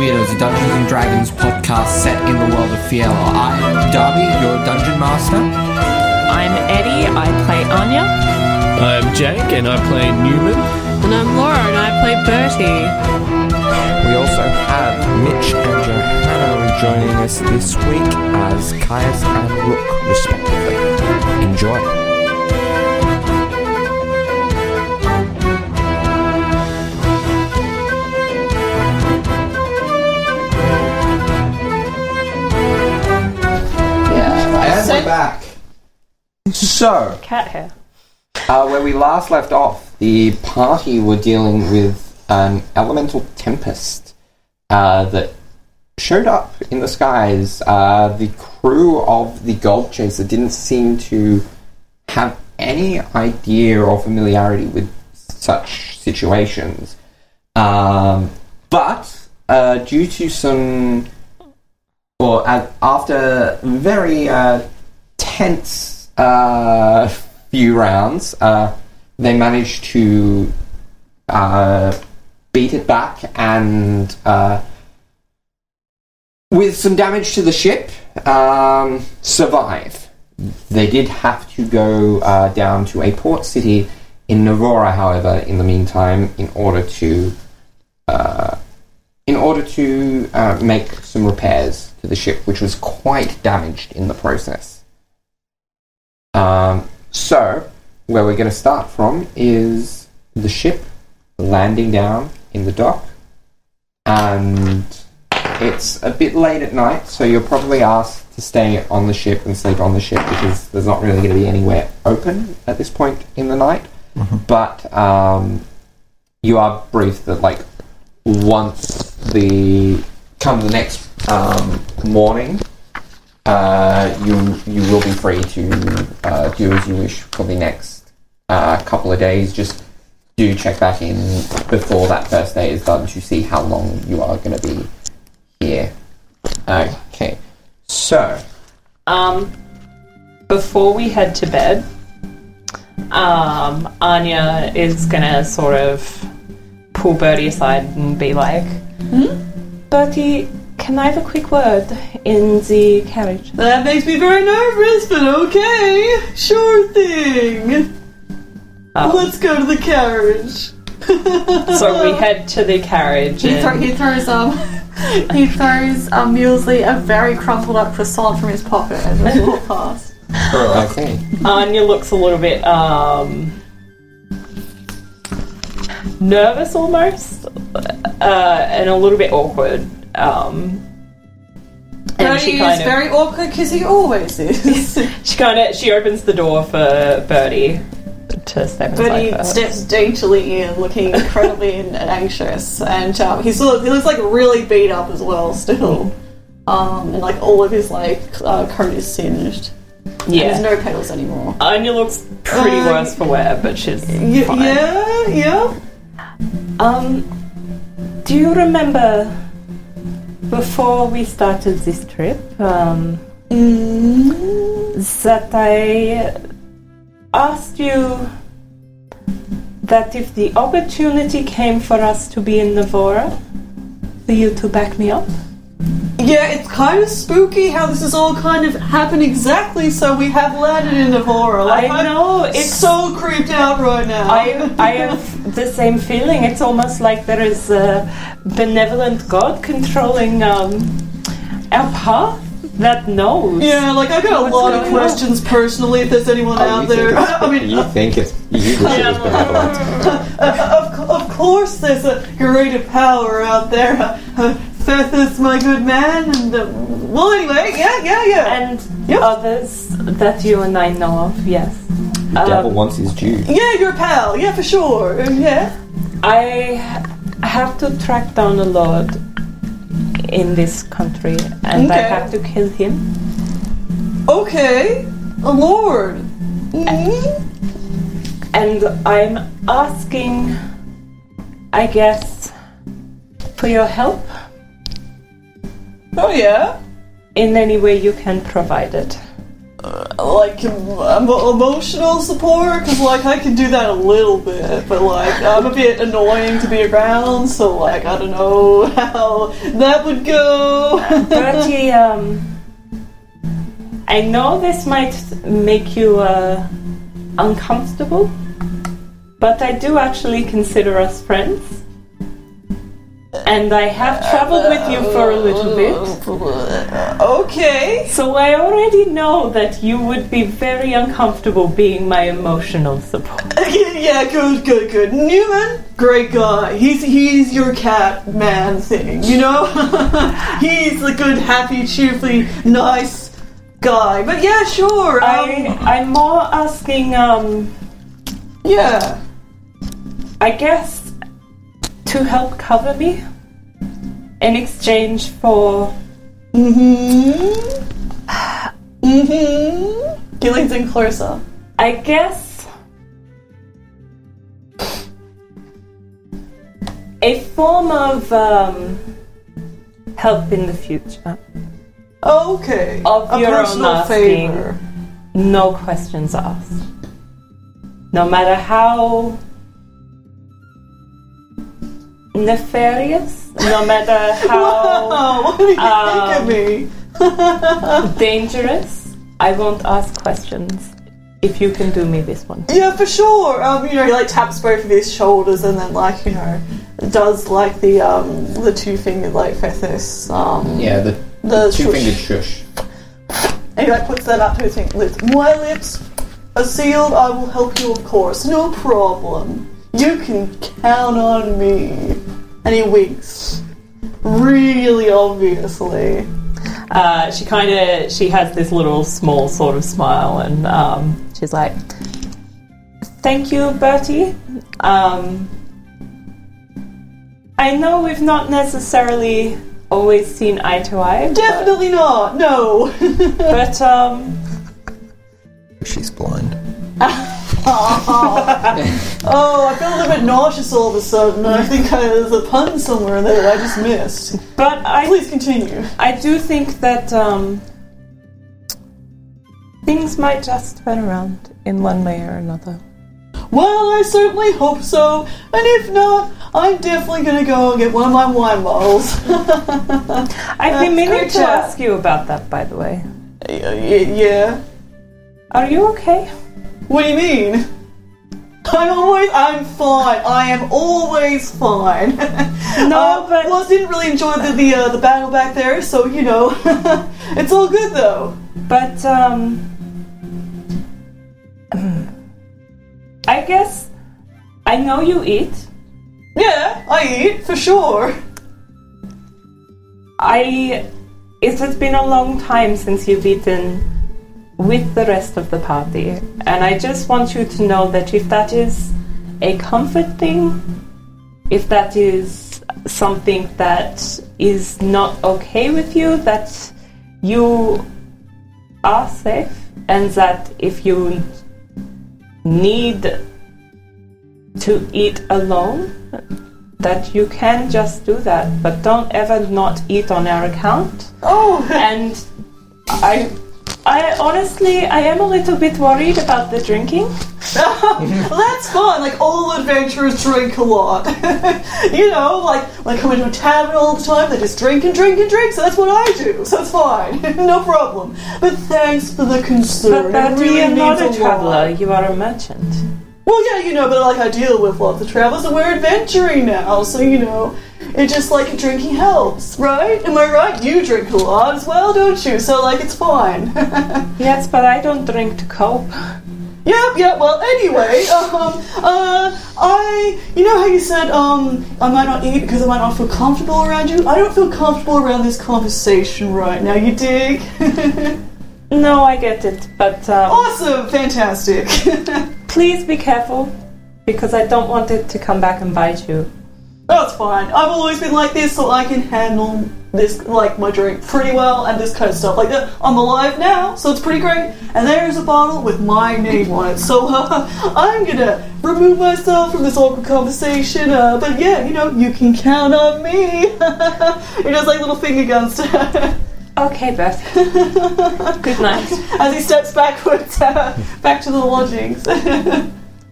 Weirdos, a Dungeons and Dragons podcast set in the world of Fiel. I'm Darby, your dungeon master. I'm Eddie. I play Anya. I'm Jake, and I play Newman. And I'm Laura, and I play Bertie. We also have Mitch and Johanna joining us this week as Caius and Rook, respectively. Enjoy. Back. So, Cat hair. uh, where we last left off, the party were dealing with an elemental tempest uh, that showed up in the skies. Uh, the crew of the Gold Chaser didn't seem to have any idea or familiarity with such situations. Um, but uh, due to some, or uh, after very tense uh, few rounds, uh, they managed to uh, beat it back and, uh, with some damage to the ship, um, survive. They did have to go uh, down to a port city in Navora, however, in the meantime, in order to uh, in order to uh, make some repairs to the ship, which was quite damaged in the process. Um, so, where we're going to start from is the ship landing down in the dock, and it's a bit late at night, so you're probably asked to stay on the ship and sleep on the ship because there's not really going to be anywhere open at this point in the night. But um, you are briefed that, like, once the come the next um, morning, uh, you you will be free to uh, do as you wish for the next uh, couple of days. Just do check back in before that first day is done to see how long you are going to be here. Okay, so Um, before we head to bed, um, Anya is gonna sort of pull Bertie aside and be like, Bertie, can I have a quick word in the carriage? That makes me very nervous, but okay. Sure thing. Oh. Let's go to the carriage. So we head to the carriage. He, thro- And, he throws um he throws um Mulesley a very crumpled up croissant from his pocket as we walk past. okay, Anya looks a little bit um, nervous almost, uh, and a little bit awkward. Um, and Bertie she is kind of very awkward because he always is. she kind of she opens the door for Bertie to step inside. First. steps daintily in, looking incredibly and anxious, and um, he's sort of, he looks like really beat up as well still. Um, and like all of his like uh, coat is singed. And yeah. there's no petals anymore. Anya looks pretty Um, worse for wear, but she's Y- fine. yeah, yeah. Um, do you remember before we started this trip um, that I asked you that if the opportunity came for us to be in Navora, for you to back me up? Yeah, it's kind of spooky how this has all kind of happened exactly so we have landed in Navora. Like, I know, it's- so creeped out right now. I, I have the same feeling. It's almost like there is a benevolent God controlling um, our path that knows. yeah, like I got a lot of going on? questions personally. If there's anyone Oh, out there, I mean, you think it's you wish it was benevolent. uh, of, of course, there's a greater power out there. Uh, is my good man, and uh, well, anyway, yeah, yeah, yeah. And Yep. others that you and I know of, yes. The devil Um, wants his due. Yeah, your pal. Yeah, for sure. Yeah. I have to track down a lord in this country, and I Okay. have to kill him. Okay. A lord. Mhm. And I'm asking, I guess, for your help Oh yeah. in any way you can provide it. Well, like em- emotional support because like I can do that a little bit, but like I'm a bit annoying to be around, so like I don't know how that would go. Bertie, um, I know this might make you uh, uncomfortable, but I do actually consider us friends. And I have traveled with you for a little bit. okay. So I already know that you would be very uncomfortable being my emotional support. Yeah, good, good, good. Newman, great guy. He's he's your cat man thing, you know. he's the good, happy, cheerfully, nice guy. But yeah, sure. I, Um, I'm more asking, um, yeah. I guess, to help cover me in exchange for. Mm-hmm. Mm-hmm. Leans in closer. I guess. A form of um, help in the future. Okay. Of a your own personal asking. favor. No questions asked. No matter how nefarious, no matter how what do you Um, think of me? dangerous, I won't ask questions if you can do me this one. Yeah, for sure. Um, you know, he like taps both of his shoulders and then like you know does like the um the two fingered like fethis um Yeah, the the two shush. fingered shush. and he like puts that up to his finger lips. My lips are sealed. I will help you, of course. No problem. You can count on me. And he winks, really obviously. Uh, she kind of she has this little small sort of smile, and um, she's like, "Thank you, Bertie. Um, I know we've not necessarily always seen eye to eye, but- Definitely not. No. but um, She's blind. oh, I feel a little bit nauseous all of a sudden. I think I, there's a pun somewhere in there that I just missed. but I Please continue. I do think that um, things might just turn around in one way or another. Well, I certainly hope so. And if not, I'm definitely gonna go and get one of my wine bottles. I've been meaning to ask you about that, by the way. yeah. Are you okay? What do you mean? I'm always, I'm fine. I am always fine. No, Uh, but- well, I didn't really enjoy the the, uh, the battle back there, so you know, it's all good though. But um, I guess I know you eat. Yeah, I eat for sure. I. It has been a long time since you've eaten with the rest of the party, and I just want you to know that if that is a comfort thing, if that is something that is not okay with you, that you are safe, and that if you need to eat alone, that you can just do that, but don't ever not eat on our account. Oh, And I, I honestly, I am a little bit worried about the drinking. that's fun. Like all adventurers drink a lot. you know, like when I come into a tavern all the time, they just drink and drink and drink. So that's what I do. So it's fine, no problem. But thanks for the concern. But that really you are not means a lot. traveler, you are a merchant. Well, yeah, you know, but like I deal with lots of travelers, and we're adventuring now, so you know, it just like drinking helps, right? Am I right? You drink a lot as well, don't you? So like it's fine. Yes, but I don't drink to cope. Yep, yep. Well, anyway, um, uh, I, you know how you said, um, I might not eat because I might not feel comfortable around you. I don't feel comfortable around this conversation right now. You dig? No, I get it, but um, awesome, fantastic. please be careful because I don't want it to come back and bite you. That's fine. I've always been like this, so I can handle this, like my drink, pretty well, and this kind of stuff like that. I'm alive now, so it's pretty great. And there's a bottle with my name on it, so uh, I'm gonna remove myself from this awkward conversation. Uh, but yeah, you know, you can count on me. he does like little finger guns. Okay, Bertie. Good night. As he steps backwards, uh, back to the lodgings.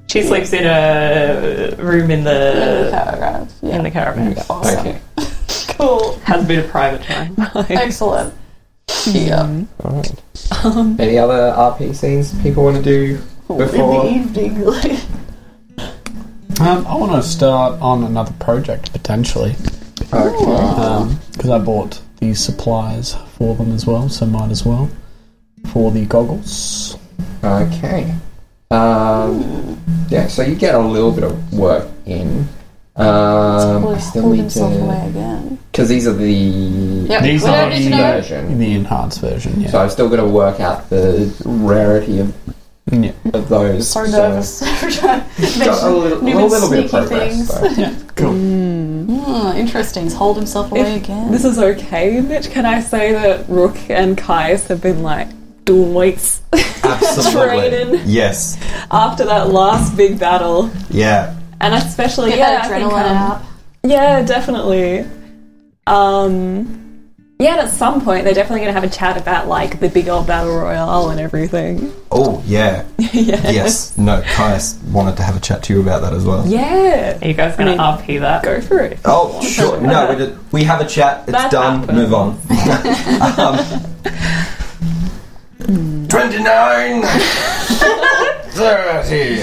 She sleeps in a room in the Caravan. Yeah. in the caravan. Awesome. Okay. cool. Has a bit of private time. Excellent. Hmm. Yeah. Alright. Um, Any other RP scenes people want to do before? In the evening. like- Um, I want to start on another project potentially Okay. because um, I bought the supplies for them as well, so might as well for the goggles. Okay. Um, yeah, so you get a little bit of work in. Um, I still need to because these are the Yep. These we are don't need version. The enhanced version, yeah. So I've still got to work out the rarity of, yeah. of those. So nervous. got a little, New little bit of sneaky progress. things. though. Yeah, cool. Hmm, interesting. He's hold himself away If again. This is okay, Mitch. Can I say that Rook and Caius have been like doing weights Absolutely. Training. Yes. after that last big battle, Yeah. and especially Get yeah, that I think, adrenaline um, out. Yeah, definitely. Um, yeah, and at some point they're definitely going to have a chat about like the big old battle royale and everything. Oh, yeah. yeah. Yes. No, Caius wanted to have a chat to you about that as well. Yeah. Are you guys going to RP that? Go for it. Oh, sure. No, we, did, we have a chat. It's That done. happened. Move on. um, 29! 30.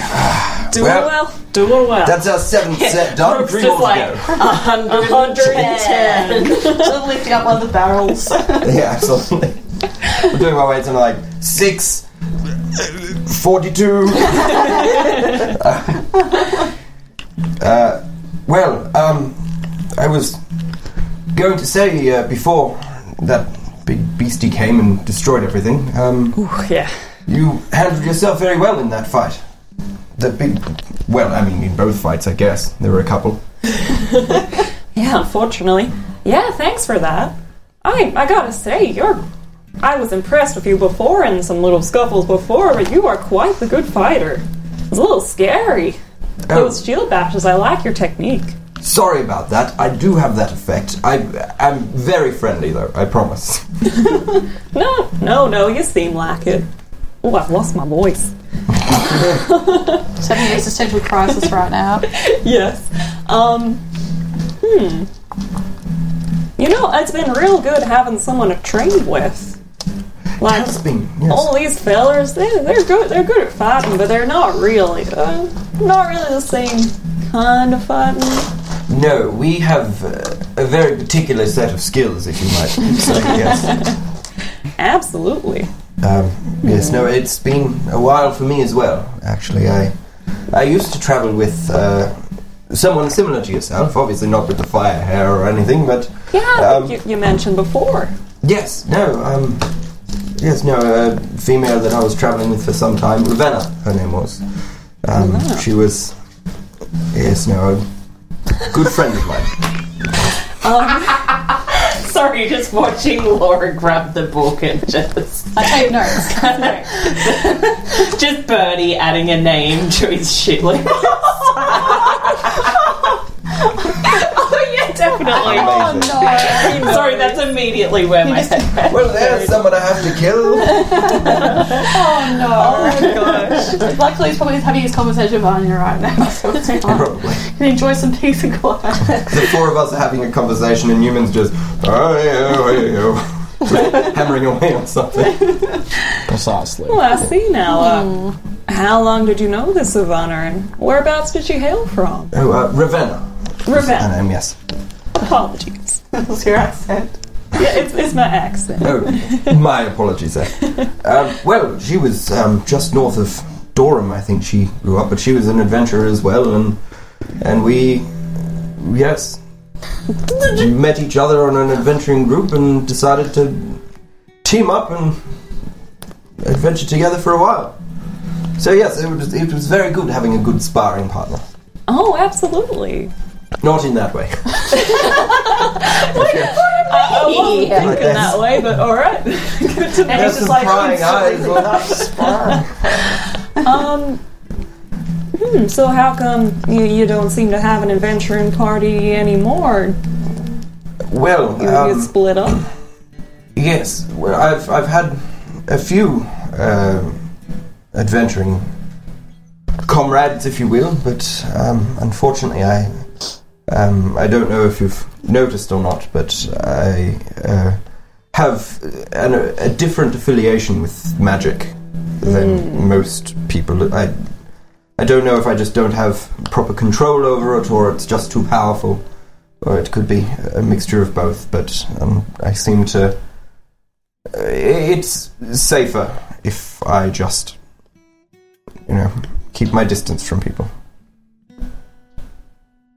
Do Well, it well. Do well. That's our seventh set done. Rook's Three just more to like- go. 110. Just lifting up one of the barrels. Yeah, absolutely. I'm doing my way to like six, uh, 42. uh, well, um, I was going to say uh, before that big beastie came and destroyed everything. Um, yeah. you handled yourself very well in that fight. The big, well, I mean, in both fights, I guess there were a couple. Yeah, unfortunately. Yeah, thanks for that. I I gotta say, you're. I was impressed with you before in some little scuffles before, but you are quite the good fighter. It's a little scary. Oh. Those shield bashes, I like your technique. Sorry about that. I do have that effect. I am very friendly, though. I promise. No, no, no, you seem like it. Oh, I've lost my voice. He's having an existential crisis right now. yes. Um, hmm. You know, it's been real good having someone to train with. Like, Has been, yes. all these fellers, they, they're good. They're good at fighting, but they're not really, uh, not really the same kind of fighting. No, we have uh, a very particular set of skills, if you might say. yes. Absolutely. Um, yes. No, it's been a while for me as well. Actually, I I used to travel with uh, someone similar to yourself. Obviously, not with the fire hair or anything, but Yeah, Um, you, you mentioned before. yes. No. Um, yes. No. A female that I was traveling with for some time, Ravenna, her name was. Um. She was. Yes. No. A good friend of mine. Um, sorry, just watching Laura grab the book and just I take notes. just Bertie adding a name to his shit list. oh yeah, definitely. Amazing. no. Sorry, that's immediately where my head went. Well, there's someone I have to kill. Oh no. Luckily, he's probably having his conversation with Anya right now, so it's fine. Probably. can enjoy some peace and quiet. The four of us are having a conversation, and Newman's just, oh, yeah, oh, yeah, oh," hammering away on something. Precisely. Well, I see now. Uh, how long did you know this Savannah, and whereabouts did she hail from? Oh, uh, Ravenna. Her Ravenna. name, yes. Apologies. What's your accent? Yeah, it's, it's my accent. Oh, my apologies there. Um, well, she was um, just north of Durham, I think she grew up, but she was an adventurer as well, and and we, yes, we met each other on an adventuring group and decided to team up and adventure together for a while. So yes, it was it was very good having a good sparring partner. Oh, absolutely. Not in that way. I wasn't Yeah. thinking that way, but all right. Good to know. And he's just like prying eyes. Um. Hmm, so how come you, you don't seem to have an adventuring party anymore? Well, You, you um, split up. Yes, well, I've I've had a few uh, adventuring comrades, if you will, but um, unfortunately, I um, I don't know if you've noticed or not, but I uh, have an, a different affiliation with magic than most people. I I don't know if I just don't have proper control over it, or it's just too powerful, or it could be a mixture of both. But um, I seem to. uh, It's safer if I just, you know, keep my distance from people.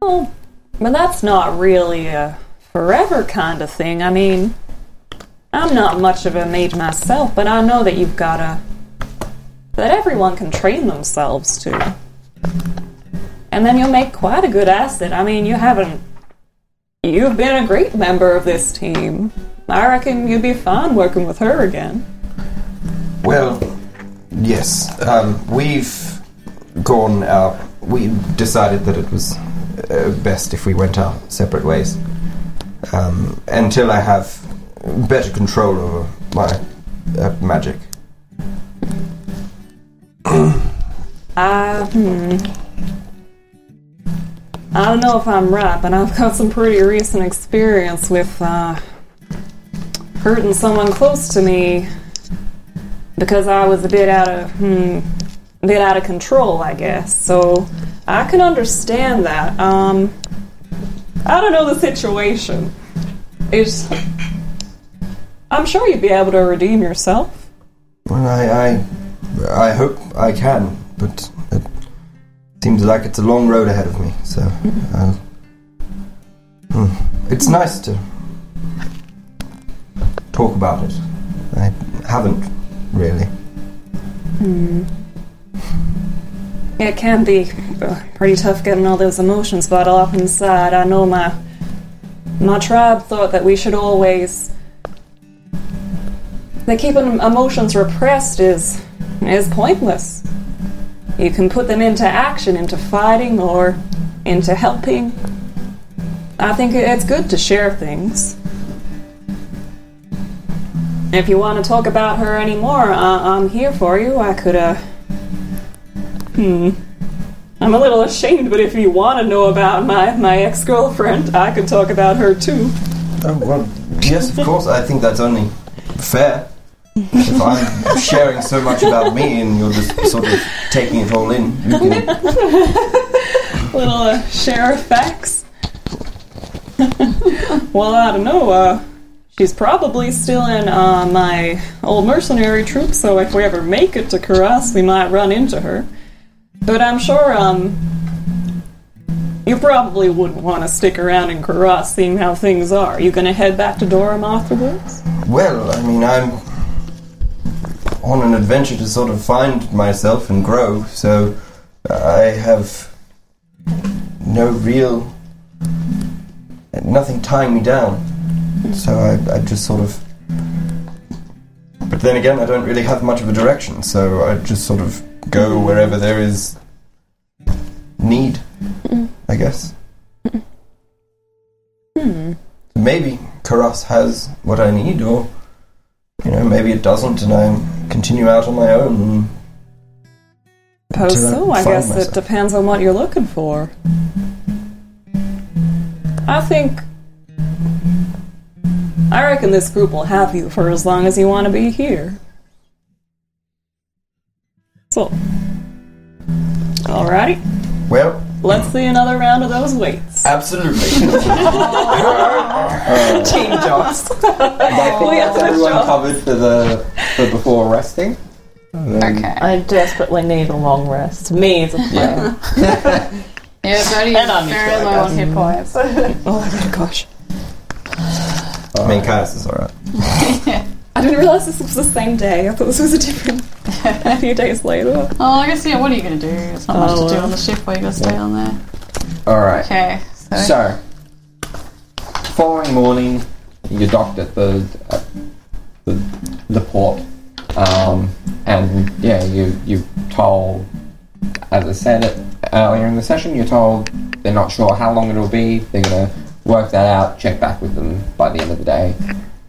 Well, but that's not really a forever kind of thing. I mean, I'm not much of a mage myself, but I know that you've got a. that everyone can train themselves to. And then you'll make quite a good asset. I mean, you haven't. You've been a great member of this team. I reckon you'd be fine working with her again. Well, yes, um, we've gone out. We decided that it was uh, best if we went our separate ways um, until I have better control over my uh, magic. I, hmm. I don't know if I'm right, but I've got some pretty recent experience with uh, hurting someone close to me because I was a bit out of, hmm, bit out of control, I guess. So I can understand that. Um, I don't know the situation. It's, I'm sure you'd be able to redeem yourself. Well, I, I, I hope I can, but it seems like it's a long road ahead of me. So, hmm, it's nice to talk about it. I haven't really. It can be pretty tough getting all those emotions bottled up inside. I know my my tribe thought that we should always that keeping emotions repressed is is pointless. You can put them into action, into fighting, or into helping. I think it's good to share things. If you want to talk about her anymore, I- I'm here for you. I could, uh, Hmm. I'm a little ashamed, but if you want to know about my, my ex girlfriend, I could talk about her too. Oh, well, yes, of course. I think that's only fair. If I'm sharing so much about me and you're just sort of taking it all in, you can. Little uh, share of facts. well, I don't know. Uh, she's probably still in uh, my old mercenary troop, so if we ever make it to Karas, we might run into her. But I'm sure um, you probably wouldn't want to stick around in Karas, seeing how things are. You gonna head back to Durham afterwards? Well, I mean, I'm on an adventure to sort of find myself and grow, so I have no real. nothing tying me down. So I, I just sort of. But then again, I don't really have much of a direction, so I just sort of go wherever there is need, I guess. Hmm. Maybe Karas has what I need, or you know, maybe it doesn't, and I continue out on my own. Suppose so. I guess myself. it depends on what you're looking for. I think. I reckon this group will have you for as long as you want to be here. So. Alrighty. well, Let's see another round of those weights. absolutely. Team jobs. I think We have that's to everyone withdraw. covered for the for before resting. Okay. I desperately need a long rest. Me as a player. Yeah. Yeah, Bertie And I'm is very neutral, I low on hit points. oh my gosh. I mean, Caius is alright. I didn't realize this was the same day. I thought this was a different. a few days later. Oh, I guess, yeah, what are you going to do? There's not much Oh, to do uh, on the ship while you got to stay on there. All right. Okay, so. So, following morning, you docked at the at the, the port, um, and yeah, you you told, as I said it earlier in the session, you're told they're not sure how long it'll be. They're gonna work that out, check back with them by the end of the day,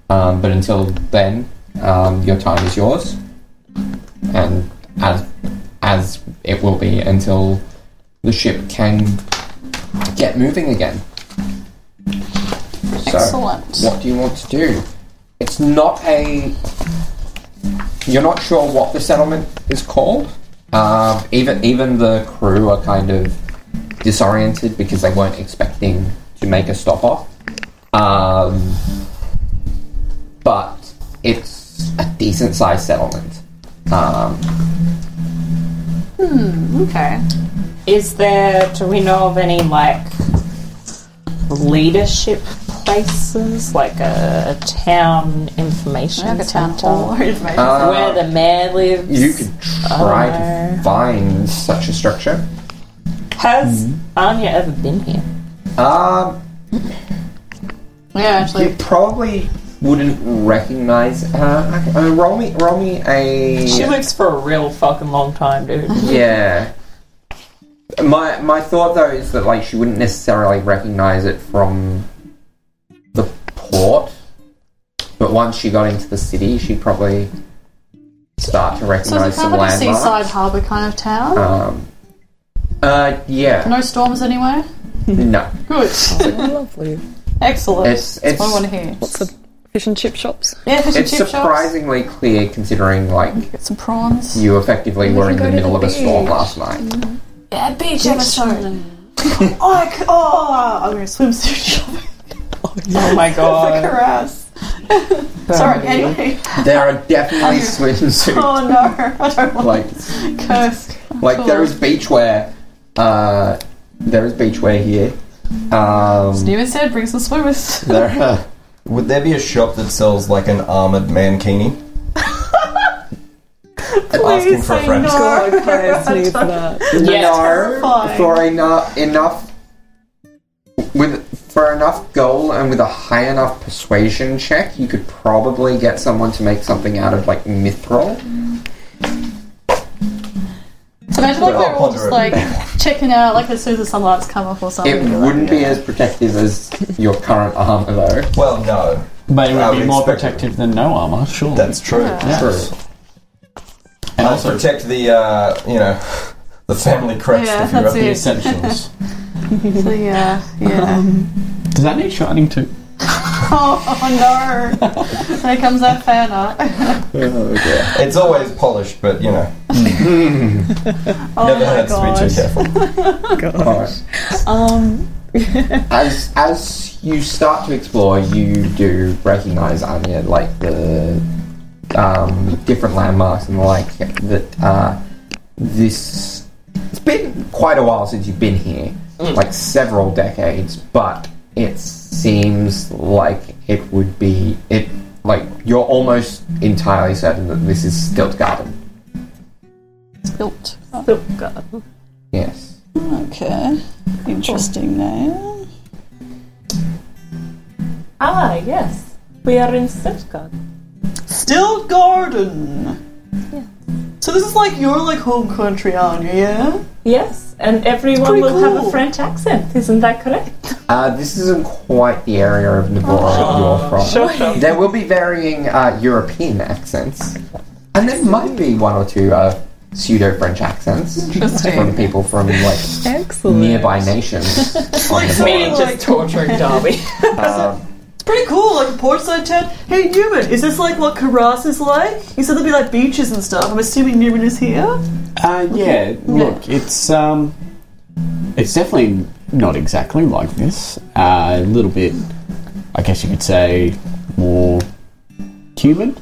Um, but until then, um, your time is yours, and as as it will be until the ship can get moving again. So, Excellent. what do you want to do? It's not a. You're not sure what the settlement is called. Um, even even the crew are kind of disoriented because they weren't expecting to make a stop off. Um, but it's a decent sized settlement. Um, Okay. Is there, do we know of any like leadership places, like a, a town information Like a town centre? hall information. Uh, Where the mayor lives? you could try Oh. to find such a structure. Has Anya ever been here? Um, yeah, you actually. probably wouldn't recognize. her. okay, uh, roll me, roll me a. She lives for a real fucking long time, dude. Yeah. My my thought though is that like she wouldn't necessarily recognize it from the port, but once she got into the city, she'd probably start to So recognize it's some kind of a landmarks. seaside harbour kind of town. Um, uh, yeah, no storms anywhere. no, Good. Lovely. Excellent. it's That's it's what I want to hear. What's the fish and chip shops? Yeah, fish and it's chip shops. surprisingly clear considering like Get some prawns. you effectively were in the middle the of a storm last night. Yeah, beach episode. oh, I c- oh, I'm going to swimsuit shopping Oh my for god. Karas. Sorry, anyway. There are definitely swimsuits. Oh no, I don't want Like to curse. Like there is beachwear. Uh, there is beachwear here. Um, Steven said, bring some swimmers. there are, Would there be a shop that sells like an armored mankini? Asking for a say friend. no. God, Caius needs that. Yeah. no for enough enough with for enough gold and with a high enough persuasion check, you could probably get someone to make something out of like mithril. Imagine like I'll they're all just it. like checking out, like as soon as the sunlight's come up or something. It you're like, wouldn't be yeah. as protective as your current armor, though. Well, no. But it I would be would more expect- protective than no armor, sure. That's true. Yeah. True. and I'll also protect the, uh, you know, the family crest Yeah, if you're that's up the it. essentials. So yeah, yeah. Does that need shining too? oh no! There comes that fan art. It's always polished, but you know, Oh never my hurts to be too god! careful. Alright. Um, as as you start to explore, you do recognize Anya, like the um, different landmarks and the like. That uh, this it's been quite a while since you've been here, like several decades, but it seems like it would be it. Like you're almost entirely certain that this is Stilt Garden. Built. Oh, God. Yes. Okay. Interesting name. Ah, yes. We are in Stuttgart. Still Garden. So this is like your like home country, Anya, yeah? Yes, and everyone pretty will have a. French accent. Isn't that correct? Uh, this isn't quite the area of Navarre that you're from. Sure, sure. There will be varying uh, European accents, and there might be one or two uh, pseudo French accents from people from like excellent. nearby nations. on the Me just torturing Darby. Um, It's pretty cool, like a portside town. Hey Newman, is this like what Karas is like? You said there'd be like beaches and stuff. I'm assuming Newman is here? Uh, yeah, look, it's um, it's definitely not exactly like this. Uh, a little bit, I guess you could say, more human.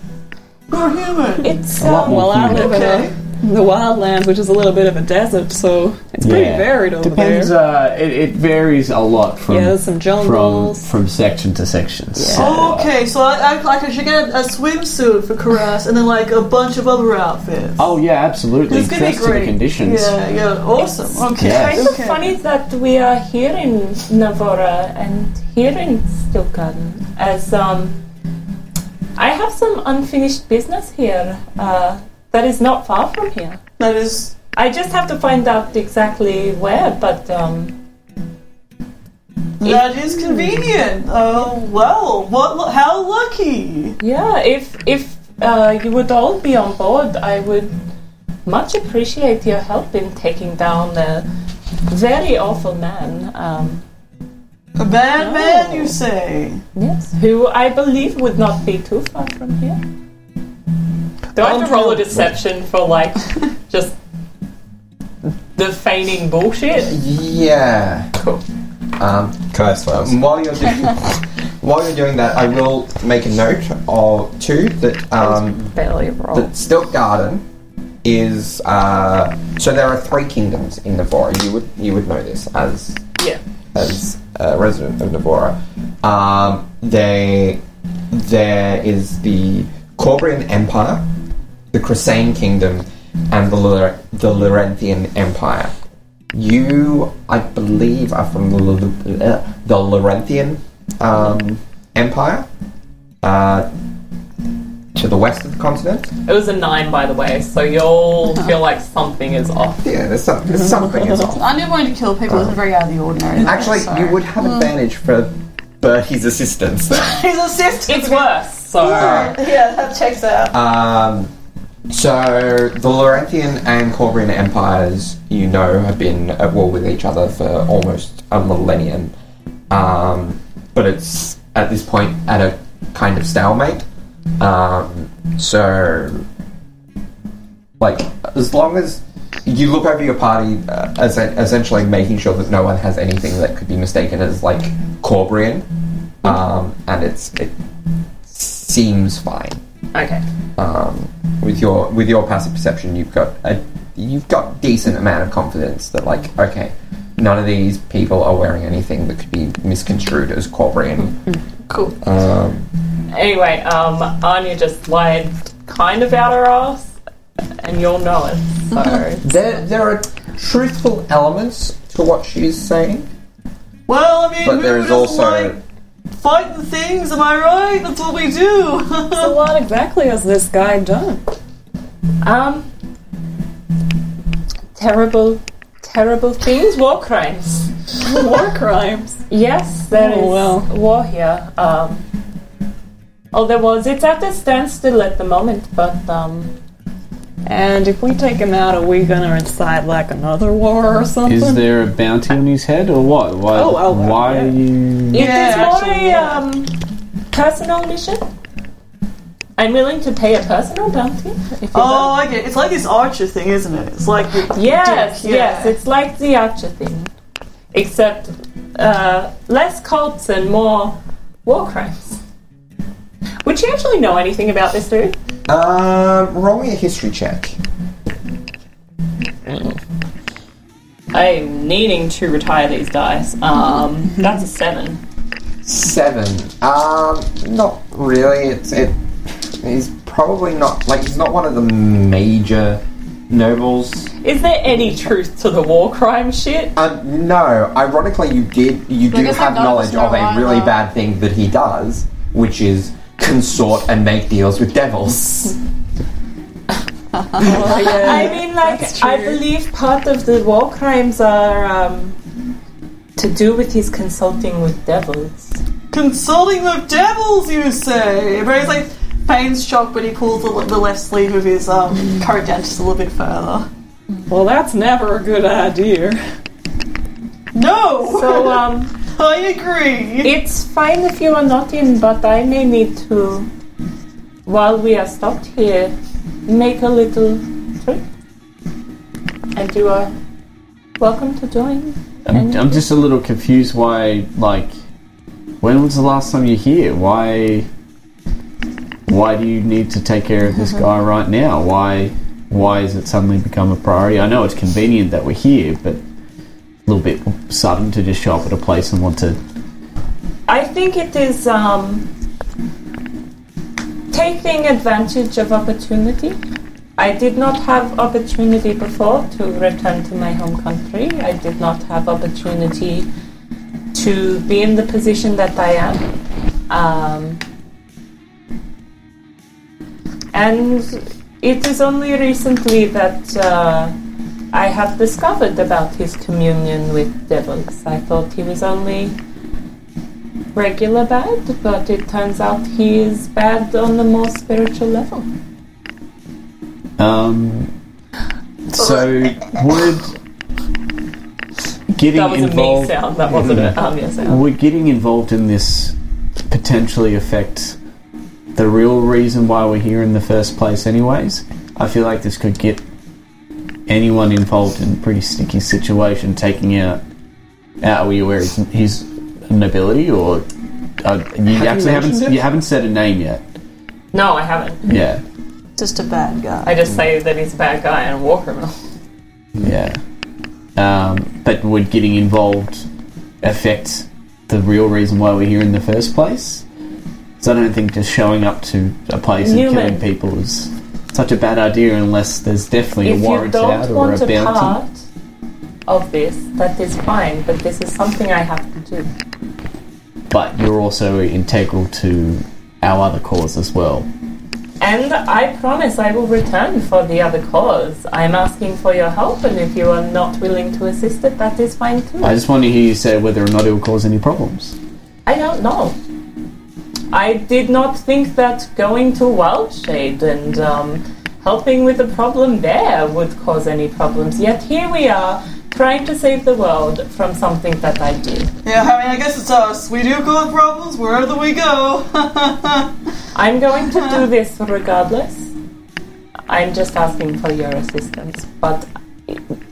More human? It's A lot uh, more Well, I human. live Okay. in a, the wildlands, which is a little bit of a desert, so it's pretty varied over Depends. there. Uh, it, it varies a lot from Yeah, there's some from jungles. from section to section. So, Oh, okay, so I, I, like I should get a swimsuit for Karas and then like a bunch of other outfits. Oh yeah, absolutely. This could be Dressed to the great. conditions. Yeah, yeah, awesome. Okay. Yeah. kind of Okay. funny that we are here in Navora and here in Stuttgarten, as um, I have some unfinished business here uh, that is not far from here. That is I just have to find out exactly where, but um, That is convenient. Oh well, what? How lucky! Yeah, if if uh, you would all be on board, I would much appreciate your help in taking down a very awful man. Um, A bad Oh. man, you say? yes, who I believe would not be too far from here. Do I have to roll a deception for like just the feigning bullshit? Yeah. Cool. Um, Caius fails. while you're doing while you're doing that, I will make a note of two that um, Barely roll. that Stilt Garden is uh, so there are three kingdoms in Navora. You would you would know this as Yeah. as a resident of Navora. Um, they there is the Corbrian Empire, the Crusane Kingdom, and the Lor- the Laurentian Empire. You, I believe, are from the, L- uh, the Laurentian um, Empire, uh, to the west of the continent. It was a nine, by the way, so you'll feel like something is off. Yeah, there's, some, there's something is off. I never wanted to kill people. It's very out of the ordinary. Actually, so- you would have advantage for Bertie's assistance. His assistant. It's worse. So Yeah, that checks out. Um, so the Laurentian and Corbrian empires, you know, have been at war with each other for almost a millennium. Um, but it's at this point at a kind of stalemate. Um, so, like, as long as you look over your party, uh, as essentially making sure that no one has anything that could be mistaken as like Corbrian, um, and it's it seems fine okay. um, with your with your passive perception, you've got a you've got decent amount of confidence that like okay, none of these people are wearing anything that could be misconstrued as Corbrian. Cool. Um, Anyway, um, Anya just lied kind of out her ass, and you'll know it. So there there are truthful elements to what she's saying, Well, I mean, but who there is also like fighting things? Am I right? That's what we do. So what exactly has this guy done? Um, terrible, terrible things, war crimes. War crimes. Yes, there is Oh, well. war here. Um, oh, there was. It's at a standstill at the moment, but um, And if we take him out, are we gonna incite like another war or something? Is there a bounty on his head or what? Why? Oh, well, well, why yeah. are you? it Yeah, is more a um, personal mission. I'm willing to pay a personal bounty. If you oh, want. I get it. It's like this Archer thing, isn't it? It's like the Yes, dick, yes, it's like the Archer thing, except uh, less cults and more war crimes. Would you actually know anything about this dude? Um, roll me a history check. I'm needing to retire these dice. Um, that's a seven. Seven. Um, not really. It's it. He's probably not like he's not one of the major nobles. Is there any truth to the war crime shit? Um, no. Ironically, you did. You do Because have knowledge of a really either. bad thing that he does, which is consort and make deals with devils. I mean, like, I believe part of the war crimes are um, to do with his consulting with devils. Consulting with devils, you say? But he's like, Payne's shocked, but he pulls the, the left sleeve of his um, coat down just a little bit further. Well, that's never a good idea. No! So, um, I agree. it's fine if you are not in, but I may need to, while we are stopped here, make a little trip. And you are welcome to join. I'm, I'm just a little confused. Why? Like, when was the last time you're here? Why? Why do you need to take care of this mm-hmm. guy right now? Why? Why has it suddenly become a priority? I know it's convenient that we're here, but a little bit sudden to just show up at a place and want to. I think it is um, taking advantage of opportunity. I did not have opportunity before to return to my home country. I did not have opportunity to be in the position that I am. Um, and it is only recently that uh, I have discovered about his communion with devils. I thought he was only regular bad, but it turns out he is bad on the more spiritual level. Um, so would getting That was a me sound, that wasn't a Anya sound. would getting involved in this potentially affect the real reason why we're here in the first place anyways i feel like this could get anyone involved in a pretty sticky situation taking out out are you aware his, his nobility or uh, you you actually haven't mentioned it? you haven't said a name yet No, I haven't. yeah Just a bad guy. I just say that he's a bad guy and a war criminal. Yeah. Um, but would getting involved affect the real reason why we're here in the first place? So I don't think just showing up to a place and Newman. killing people is such a bad idea unless there's definitely if a warrant out or a bounty. part of this, that is fine, but this is something I have to do. But you're also integral to our other cause as well. And I promise I will return for the other cause. I'm asking for your help, and if you are not willing to assist it, that is fine too. I just want to hear you say whether or not it will cause any problems. I don't know. I did not think that going to Wildshade and um, helping with the problem there would cause any problems. Yet here we are, trying to save the world from something that I did. Yeah, I mean, I guess it's us. We do cause problems wherever we go. I'm going to do this regardless. I'm just asking for your assistance, but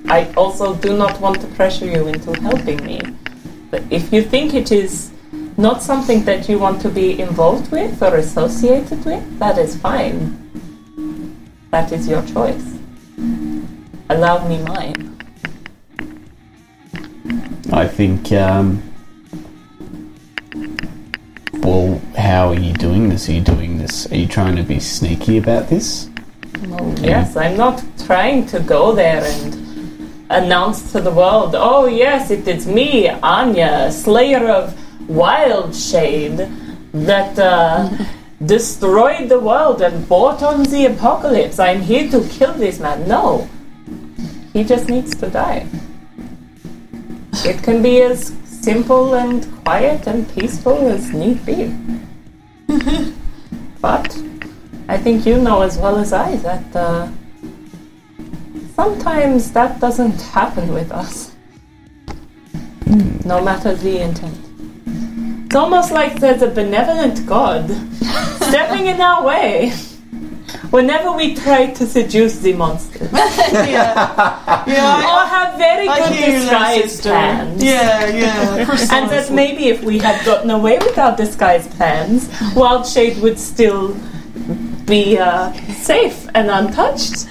I also do not want to pressure you into helping me. But if you think it is not something that you want to be involved with or associated with, that is fine. That is your choice. Allow me mine. I think, um, well, how are you doing this? Are you doing this? Are you trying to be sneaky about this? Well, yes, I'm not trying to go there and announce to the world, oh yes, it is me, Anya, Slayer of Wild Shade, that uh, destroyed the world and brought on the apocalypse. I'm here to kill this man. No. He just needs to die. It can be as simple and quiet and peaceful as need be. but I think you know as well as I that uh, sometimes that doesn't happen with us. No matter the intent. It's almost like there's a benevolent God stepping in our way whenever we try to seduce the monsters. yeah. Yeah, or I, have very I good hear you there, disguise plans. Yeah, yeah. And that maybe if we had gotten away with our disguise plans, Wild Shade would still be uh, safe and untouched.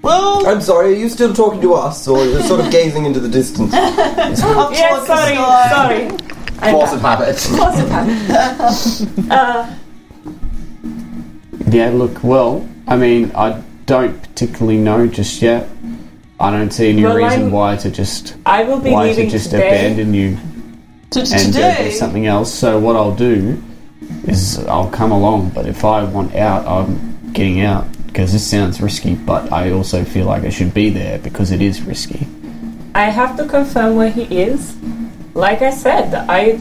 Well, I'm sorry, are you still talking to us, or you're sort of gazing into the distance? up Yeah, towards the sorry, sorry. I'm Force of habit. Force of habit. uh, Yeah, look, well, I mean, I don't particularly know just yet. I don't see any Well, reason I'm- why to just I will be why to leaving just today. abandon you T- and do today, something else. So what I'll do is I'll come along, but if I want out, I'm getting out because this sounds risky. But I also feel like I should be there because it is risky. I have to confirm where he is. Like I said, I.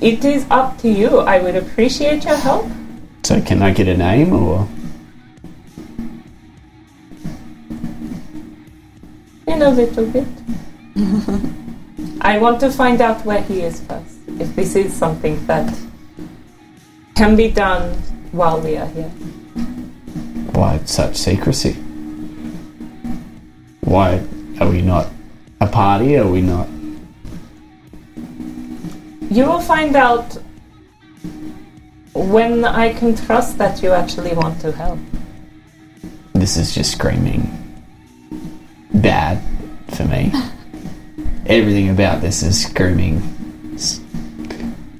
It is up to you. I would appreciate your help. So can I get a name or? In a little bit. I want to find out where he is first. If this is something that can be done while we are here. Why such secrecy? Why are we not a party? Are we not? You will find out when I can trust that you actually want to help. This is just screaming bad for me. Everything about this is screaming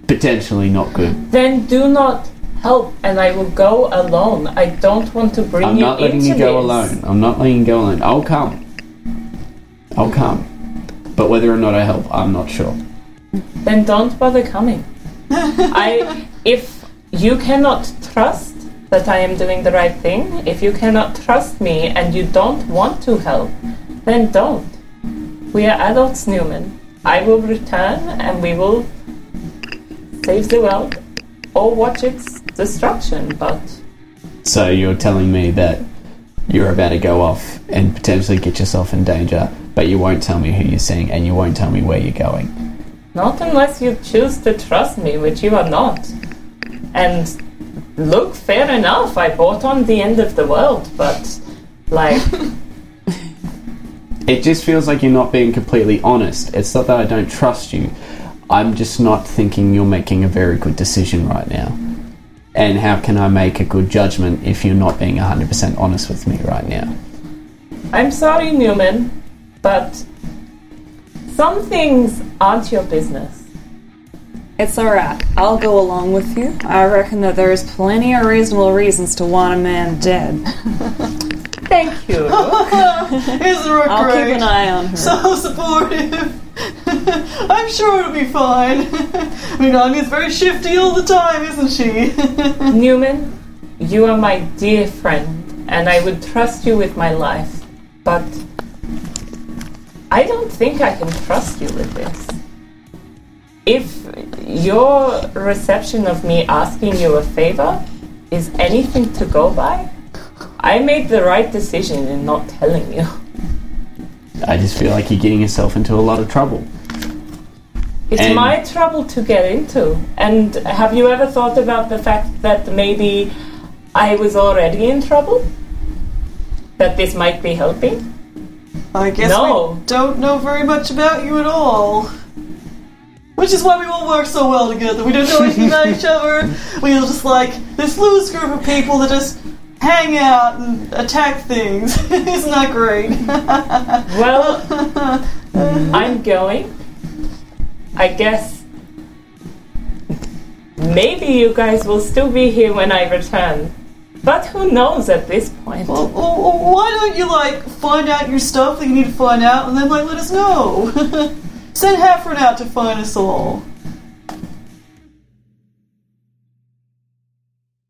potentially not good. Then do not help, and I will go alone. I don't want to bring you away. I'm not letting into you go this. alone. I'm not letting you go alone. I'll come. I'll come. But whether or not I help, I'm not sure. Then don't bother coming. I, if you cannot trust that I am doing the right thing, if you cannot trust me and you don't want to help, then don't. We are adults, Newman. I will return and we will save the world or watch its destruction. But So you're telling me that you're about to go off and potentially get yourself in danger, but you won't tell me who you're seeing and you won't tell me where you're going. Not unless you choose to trust me, which you are not. And look, fair enough, I bought on the end of the world, but like. It just feels like you're not being completely honest. It's not that I don't trust you. I'm just not thinking you're making a very good decision right now. And how can I make a good judgment if you're not being 100% honest with me right now? I'm sorry, Newman, but some things aren't your business. It's alright. I'll go along with you. I reckon that there's plenty of reasonable reasons to want a man dead. Thank you. Isn't Rook I'll great? keep an eye on her. So supportive. I'm sure it'll be fine. I mean, Anya's very shifty all the time, isn't she? Newman, you are my dear friend, and I would trust you with my life, but I don't think I can trust you with this. If your reception of me asking you a favor is anything to go by, I made the right decision in not telling you. I just feel like you're getting yourself into a lot of trouble. It's And- my trouble to get into. And have you ever thought about the fact that maybe I was already in trouble? That this might be helping? I guess No. we don't know very much about you at all. Which is why we all work so well together. We don't know anything about each other. We're just like this loose group of people that just hang out and attack things. Isn't that great? Well, I'm going. I guess maybe you guys will still be here when I return. But who knows at this point? Well, well, well, why don't you like find out your stuff that you need to find out, and then like let us know? Send Hafren out to find us all.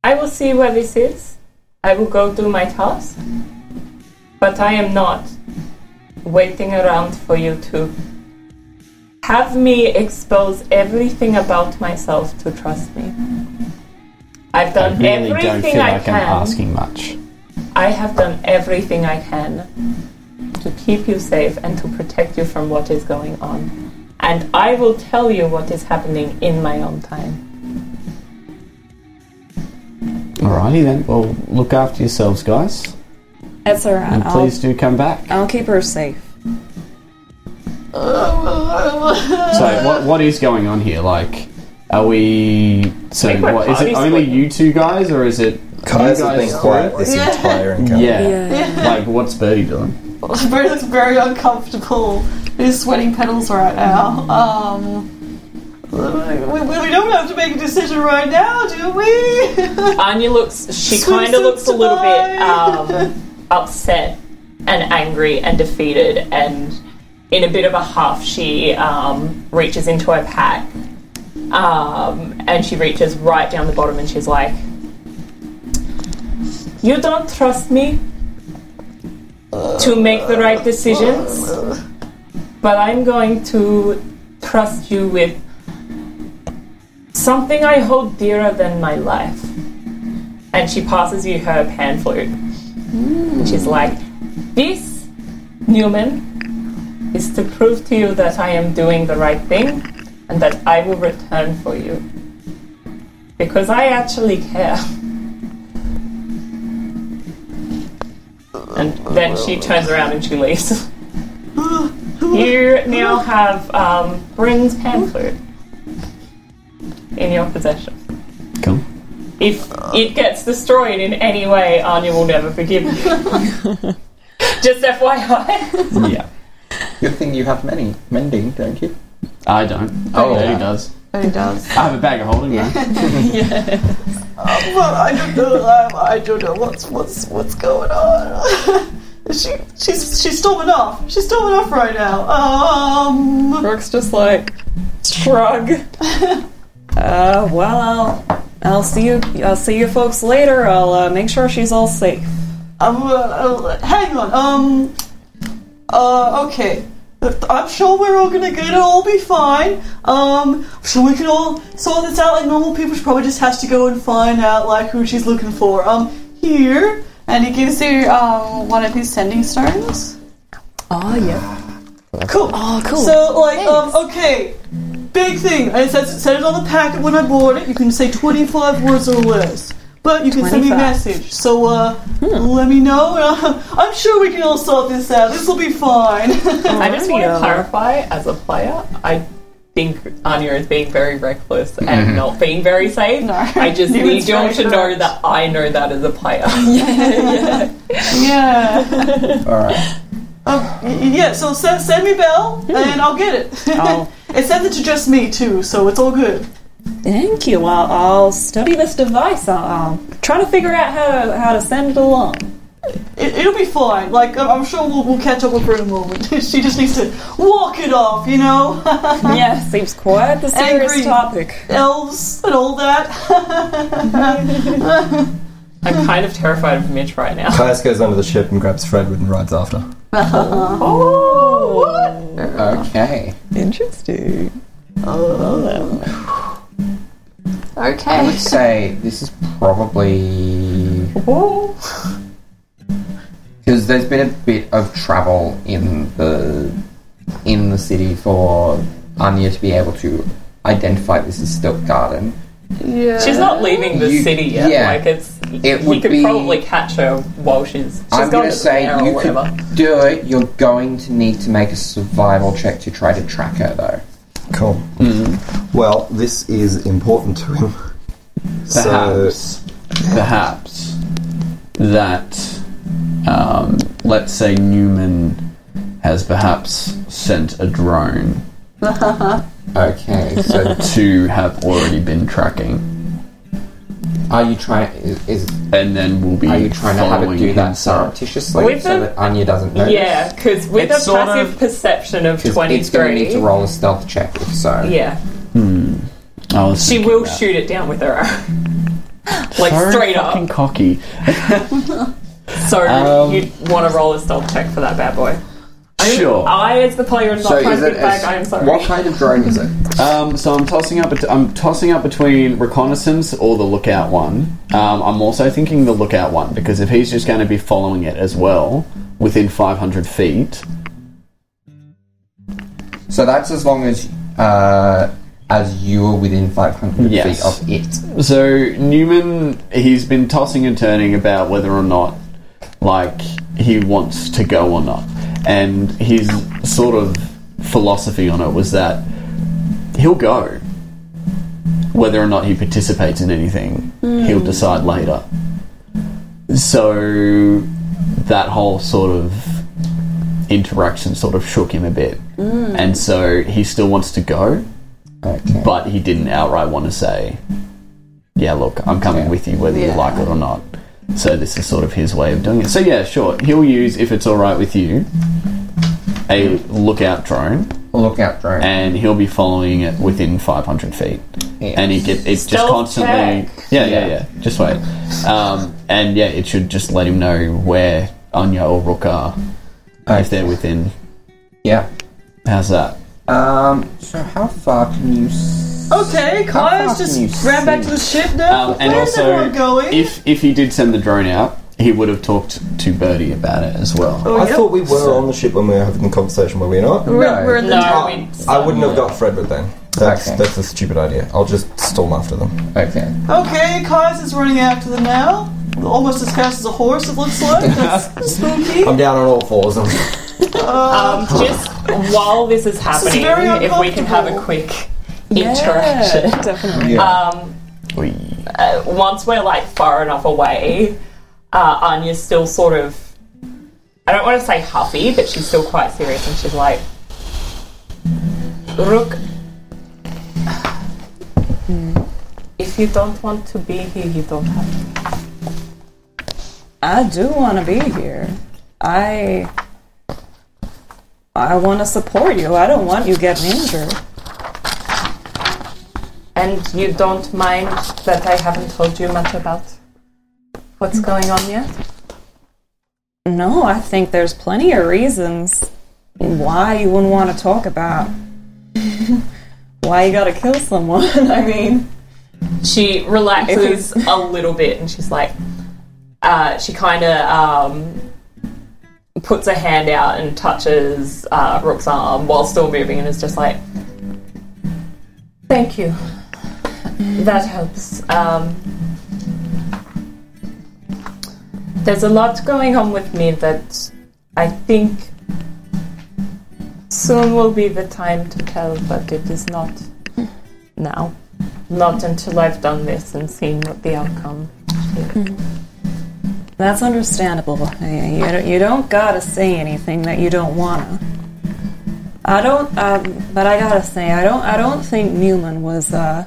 I will see where this is. I will go do my task. But I am not waiting around for you to have me expose everything about myself to trust me. I've I done really don't everything feel I like can. I'm asking much. I have done everything I can to keep you safe and to protect you from what is going on. And I will tell you what is happening in my own time. Alrighty then. Well, look after yourselves, guys. That's alright. And I'll, please do come back. I'll keep her safe. So, what what is going on here? Like, are we? So, think what is it? party Only splitting. you two guys, or is it? Caius you has guys been quiet this Yeah. entire encounter. Yeah. Like, what's Bertie doing? Bertie looks very uncomfortable. He's sweating petals right now. Um, we, we, we don't have to make a decision right now, do we? Anya looks, she Swim kind of looks a little bit tonight. um, upset and angry and defeated, and in a bit of a huff, she um, reaches into her pack um, and she reaches right down the bottom and she's like, You don't trust me to make the right decisions, but I'm going to trust you with something I hold dearer than my life. And she passes you her pan flute. And she's like, This, Newman, is to prove to you that I am doing the right thing and that I will return for you. Because I actually care. And then she turns around and she leaves. you now have um, Bryn's pan flute in your possession. Cool. If it gets destroyed in any way, Anya will never forgive you. Just FYI. Yeah. Good thing you have many mending, don't you? I don't. Oh, Bertie yeah. does. he does. I have a bag of holding, though. Well, I don't know. I, I don't know what's what's what's going on. she she's she's storming off. She's storming off right now. Um. Brooke's just like shrug. uh, well, I'll, I'll see you. I'll see you folks later. I'll uh, make sure she's all safe. Um, uh, uh, hang on. Um. Uh. Okay. I'm sure we're all gonna get it. All be fine. Um, so we can all sort this out like normal people. She probably just has to go and find out like who she's looking for. Um, here, And he gives you um, one of his sending stones. Oh, yeah. cool. Oh, cool. So like, um, okay, big thing. I said said it on the packet when I bought it. You can say 25 words or less. But you can send me a message. So uh, let me know. I'm sure we can all sort this out. This will be fine. I just want to clarify as a player, I think Anya is being very reckless and not being very safe. No. I just You need you all to know that. that I know that as a player. yeah. Yeah. All right. Um, y- yeah. So send, send me Bell, and I'll get it. Oh. it sends it to just me too, so it's all good. Thank you. I'll, I'll study this device. I'll, I'll try to figure out how to, how to send it along. It, it'll be fine. Like I'm I'm sure we'll, we'll catch up with her in a moment. she just needs to walk it off, you know. yeah, seems quite the serious Angry. topic. Elves and all that. I'm kind of terrified of Mitch right now. Caius goes under the ship and grabs Fredwood and rides after. Oh. Okay. Interesting. Oh, I Okay. I would say this is probably because there's been a bit of travel in the in the city for Anya to be able to identify this as Stilt Garden. Yeah. She's not leaving the You- city yet. yeah. Like it's, It he would could be- probably catch her while she's. she's I'm going going to to say the fair you or whatever. could do it. You're going to need to make a survival check to try to track her, though. Cool. Well, this is important to him. So, Perhaps, perhaps that, um, let's say Newman has perhaps sent a drone Okay, so to have already been tracking, are you trying? Is, is and then we'll be are you trying to have it do that surreptitiously With so the- that Anya doesn't notice? Yeah, because with It's a sort passive of- perception of 'Cause twenty it's going to need to three. roll a stealth check if so. Yeah, I was she will that. shoot it down with her arrow. like So straight fucking up. cocky. So Um, you'd want to roll a stealth check for that bad boy. I, Sure. I, as the player, am not So trying is to it be back. a- I'm sorry. what kind of drone is it? Um, so I'm tossing up. bet- I'm tossing up between reconnaissance or the lookout one. Um, I'm also thinking the lookout one because if he's just going to be following it as well within 500 feet, So that's as long as uh, as you are within 500 Yes. feet of it. So Newman, he's been tossing and turning about whether or not, like, he wants to go or not, and his sort of philosophy on it was that he'll go. Whether or not he participates in anything, he'll hmm. decide later. So that whole sort of interaction sort of shook him a bit, hmm. and so he still wants to go, Okay. but he didn't outright want to say, "Yeah, look, I'm coming Yeah. with you, whether you like it or not." So this is sort of his way of doing it. So yeah, sure, he'll use if it's all right with you, a lookout drone, A lookout drone. and he'll be following it within 500 feet, Yeah. and he get it's just Stealth constantly, check. yeah, yeah, yeah. Just wait, um, and yeah, it should just let him know where Anya or Rook are if they're within. yeah. How's that? Um. So how far can you? S- Okay, How Caius far can you just ran back to the ship now. Um, and Where's also, everyone going? if if he did send the drone out, he would have talked to Bertie about it as well. oh, I yep. thought we were on the ship when we were having the conversation, were we not? We're, No. we're in the No, town. I wouldn't have got Fredwood then. That's Okay. that's a stupid idea. I'll just storm after them. Okay. Okay, Caius is running after them now. Almost as fast as a horse, it looks like. That's spooky. I'm down on all fours. I'm Um, just while this is happening, very if we can have a uncomfortable. quick interaction. definitely. Um, uh, once we're like far enough away, uh, Anya's still sort of. I don't want to say huffy, but she's still quite serious, and she's like, "Rook, if you don't want to be here, you don't have to." I do want to be here. I I want to support you. I don't want you getting injured. And you don't mind that I haven't told you much about what's going on yet? No, I think there's plenty of reasons why you wouldn't want to talk about why you gotta kill someone. I mean, She relaxes a little bit and she's like, uh, she kind of um, puts her hand out and touches uh, Rook's arm while still moving and is just like, Thank you. That helps. Um, there's a lot going on with me that I think soon will be the time to tell, but it is not now. Not until I've done this and seen what the outcome is. that's understandable. You, you don't- you don't gotta say anything that you don't wanna. I don't, um, but I gotta say, I don't, I don't think Newman was, uh,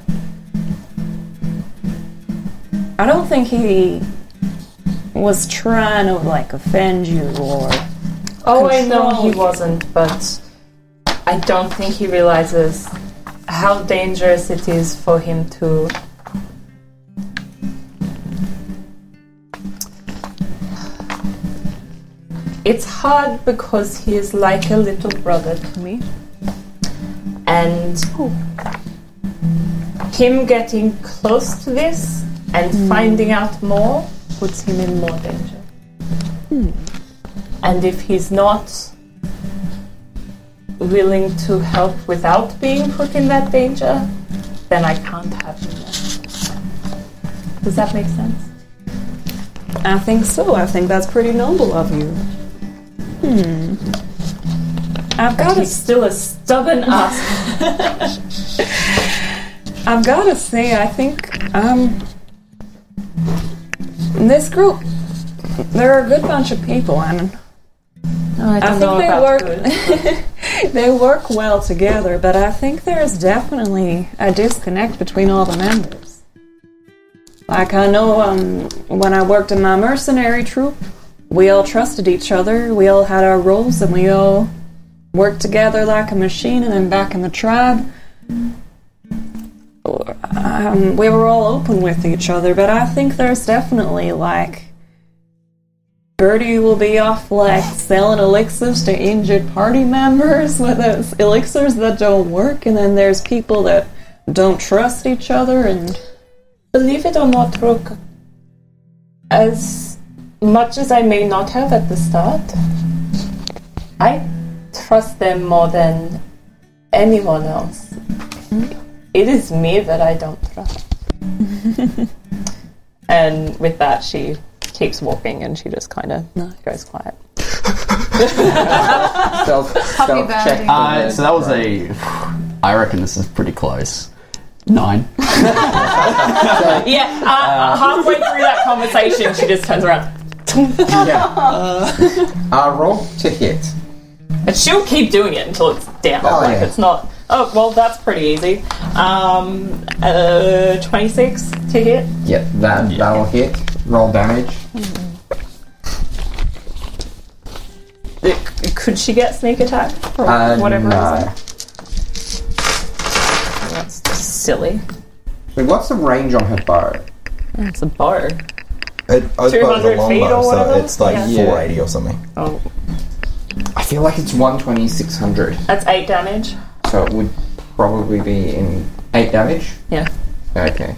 I don't think he was trying to like offend you or. Oh, I know he wasn't, but I don't think he realizes how dangerous it is for him to. It's hard because he is like a little brother to me. And him getting close to this and finding out more puts him in more danger. And if he's not willing to help without being put in that danger, then I can't have him there. Does that make sense? I think so. I think that's pretty noble of you. Hmm. I've got to he's still a stubborn ass. I've got to say, I think um, this group, they're a good bunch of people, and I I think they work. they work well together, but I think there's definitely a disconnect between all the members. Like I know, um, when I worked in my mercenary troop, we all trusted each other. We all had our roles, and we all worked together like a machine. And then back in the tribe, um, we were all open with each other. But I think there's definitely like Bertie will be off like selling elixirs to injured party members with those elixirs that don't work, and then there's people that don't trust each other and Believe it or not, Rook, as much as I may not have at the start, I trust them more than anyone else. It is me that I don't trust. and with that, she keeps walking and she just kind of goes quiet. Stealth, stealth bad check. Uh, so that was a. I reckon this is pretty close. Nine. Yeah, uh, halfway through that conversation, she just turns around. Uh, roll to hit. And she'll keep doing it until it's down. Oh, like yeah. it's not. Oh well, that's pretty easy. Um, uh, twenty-six to hit. Yep, that that'll hit. Roll damage. Uh, Could she get sneak attack for Uh, whatever no. reason? That's just silly. Wait, what's the range on her bow? It's a bow. It, I suppose it's a 200 long feet or bow, so whatever? it's like Yeah. 480 or something. Oh, I feel like it's 120, 600. that's eight damage. So it would probably be in 8 damage? Yeah. Okay.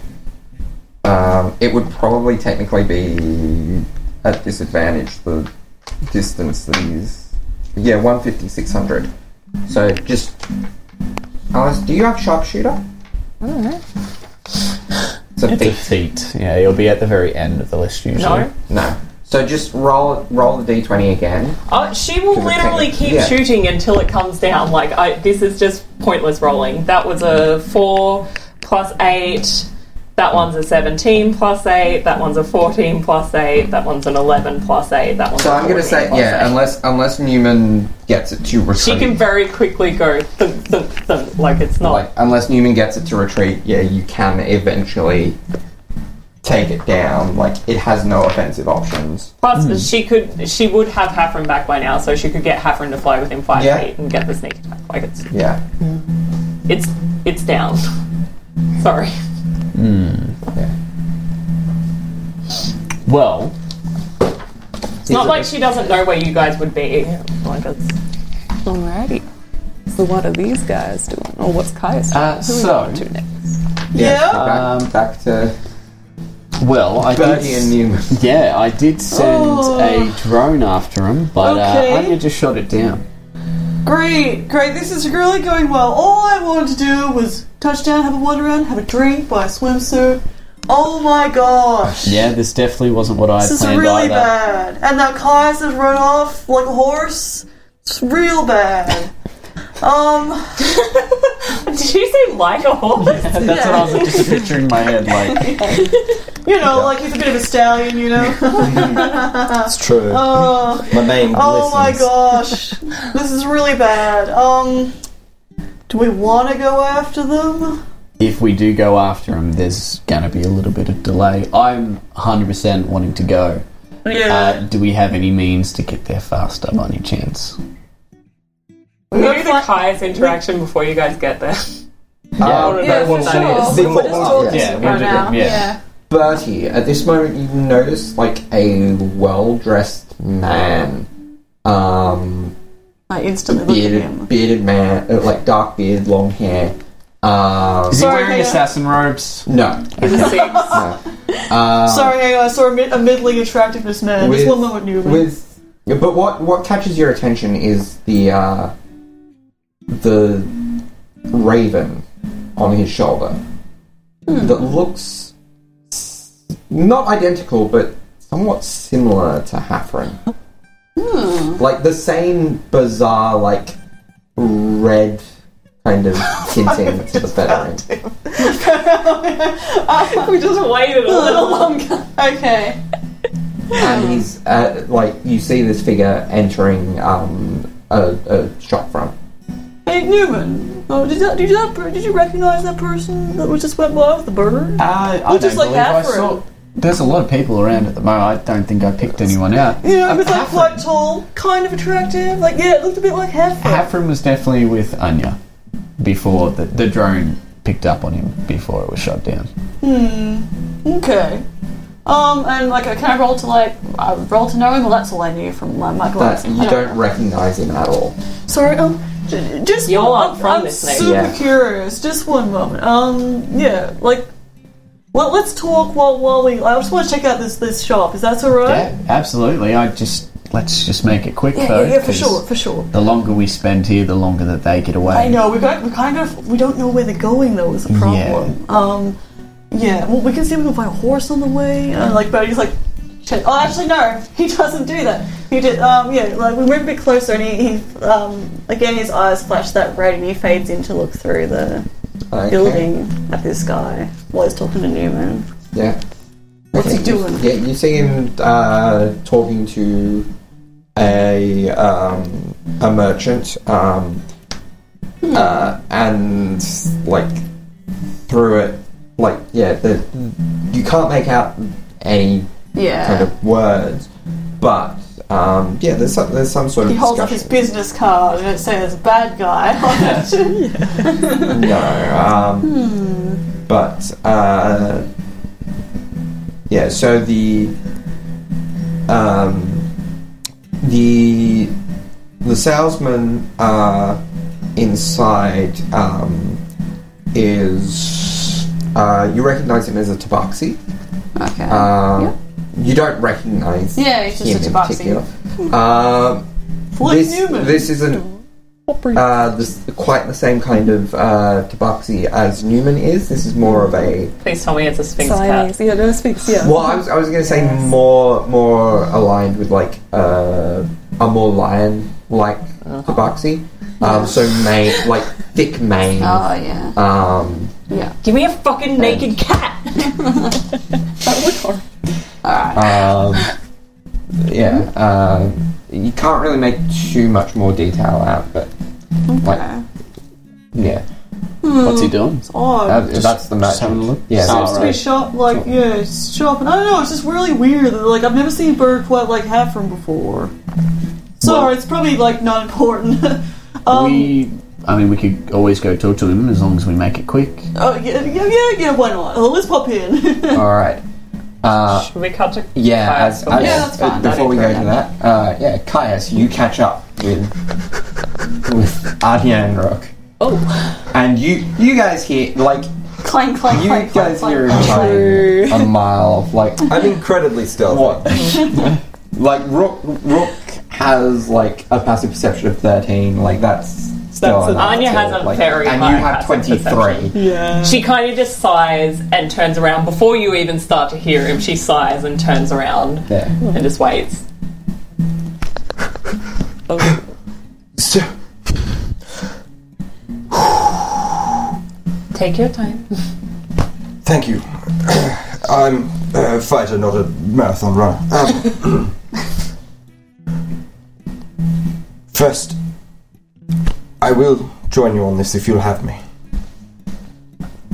Um, it would probably technically be at disadvantage, the distance that is. Yeah, 150, 600. So just. Alice, do you have sharpshooter? I don't a It's a feat. feat. Yeah, you'll be at the very end of the list usually. No. No. So just roll roll the d20 again. Oh, she will literally keep Yeah. shooting until it comes down. Like I, this is just pointless rolling. That was a four plus eight. That one's a seventeen plus eight. That one's a fourteen plus eight. That one's an eleven plus eight. That one's. So I'm gonna say yeah, eight. unless unless Newman gets it to retreat. she can very quickly go thump, thump, thump. Like it's not. like unless Newman gets it to retreat, yeah, you can eventually take it down. Like it has no offensive options. Plus, she could. She would have Hafren back by now, so she could get Hafren to fly within five Yeah. feet and get the sneak attack. Like it's Yeah. it's it's down. Sorry. Yeah. Well, It's not like she doesn't know where you guys would be. Like it's. Alrighty. So what are these guys doing? Or what's Caius doing? Uh, Who are so- we on to next? Yeah. Um, back, back to Well, I Bertie did. and Newman. Yeah, I did send Oh. a drone after him, but Okay. uh, Anya just shot it down. Great, great. This is really going well. All I wanted to do was touch down, have a wander around, have a drink, buy a swimsuit. Oh my gosh. Yeah, this definitely wasn't what I had This is really either. bad. And that Caius has run off like a horse. It's real bad. Um, Did you say like a horse? That's what I was just picturing in my head. Like, you know, like he's a bit of a stallion, you know. It's true. Oh, My name oh my glistens. gosh, this is really bad. Um, do we want to go after them? if we do go after him, there's going to be a little bit of delay. I'm 100% wanting to go. Yeah. Uh, do we have any means to get there faster by any chance? We do the Caius interaction before you guys get there. Yeah, Yeah, for that sure. is. The- We're just talking Yeah, we'll right now. yeah. Yeah. Bertie, at this moment you notice like a well dressed man. Um I instantly look at bearded him. bearded man uh, like dark beard, long hair. Um Is he Sorry, wearing Hannah. assassin robes? no. He's a six. no. Uh, Sorry, hang on. I saw a, mid- a middling attractiveness man. With- Just one moment, Newman. with but what what catches your attention is the uh the raven on his shoulder that looks not identical but somewhat similar to Hafren. Like the same bizarre like red kind of tinting to the feathering. we just waited a little longer. okay. and he's uh, like you see this figure entering um, a, a shop front. Hey, Newman. Oh, did that? Did that? Did you recognize that person that was just went by with the bird? Uh, I Well, just don't like believe I saw. There's a lot of people around at the moment. I don't think I picked anyone out. You know, he was like quite tall, kind of attractive. Like, yeah, it looked a bit like Heifer. Hafren was definitely with Anya before the, the drone picked up on him before it was shot down. Hmm. Okay. Um, and like, can I roll to like uh, roll to know him? Well, that's all I knew from my, my That glasses. you don't recognize him at all. Sorry, um, j- just You're I'm, from I'm this name. super Yeah. curious. Just one moment. Um, yeah, like, well, let's talk while while we. I just want to check out this this shop. Is that all right? Yeah, absolutely. I just let's just make it quick Yeah, though. yeah, yeah, for 'cause sure, for sure. The longer we spend here, the longer that they get away. I know we got we kind of we don't know where they're going though is the problem. Um, yeah. Well, we can see if we can find a horse on the way. Uh, like, but he's like, oh, actually no, he doesn't do that. He did. Um, yeah. Like we moved a bit closer, and he, he um, again his eyes flash that red, and he fades in to look through the Okay. building at this guy while he's talking to Newman. Yeah. What's he doing? Yeah, you see him uh, talking to a um, a merchant, um, Hmm. uh, and like through it, like yeah, the you can't make out any Yeah. kind of words, but um, yeah, there's some, there's some sort of He holds up his business card and it says "bad guy" on it. no, um, Hmm. but uh, yeah. So the um, the the salesman uh, inside um, is uh, you recognize him as a tabaxi. Okay. Uh, You don't recognize Yeah, he's just him a in tabaxi. particular. Um, Like this, Newman. this isn't uh, this, quite the same kind of uh, tabaxi as Newman is. This is more of a Please tell me it's a Sphynx cat. Siamese. Yeah, no, Sphynx, yeah. well, I was, I was going to say more more aligned with like uh, a more lion like tabaxi. Um, so mane, like thick mane. Oh yeah. Um, Yeah. Give me a fucking naked cat. That would work. Alright. Um, yeah. Uh, you can't really make too much more detail out, but like, yeah. What's he doing? It's odd. Uh, that's the just having a look? Yeah, Oh, there's- to be right. shop like yeah, it's shop and I don't know, it's just really weird. Like I've never seen bird quite like Hafren before. Sorry, Well- it's probably like not important. um, we, I mean, we could always go talk to him as long as we make it quick. oh yeah, yeah, yeah, yeah. Why not? Oh, let's pop in. All right. Uh, Should we cut to Yeah, Caius as, before- as- Yeah, that's fine. Before we go to that, uh, yeah, Caius, you catch up with with Anya and Rook. Oh. And you you guys hear like Clank, clank, you clank, guys clank, hear clank, him playing a mile of like I'm incredibly stealthy. what like Rook Rook has like a passive perception of thirteen, like that's still That's a- Anya has a like, very and high you have passive twenty perception. three. Yeah. She kind of just sighs and turns around before you even start to hear him. She sighs and turns around Yeah. and just waits. So, Take your time. thank you. I'm a fighter, not a marathon runner. Um, first, I will join you on this if you'll have me.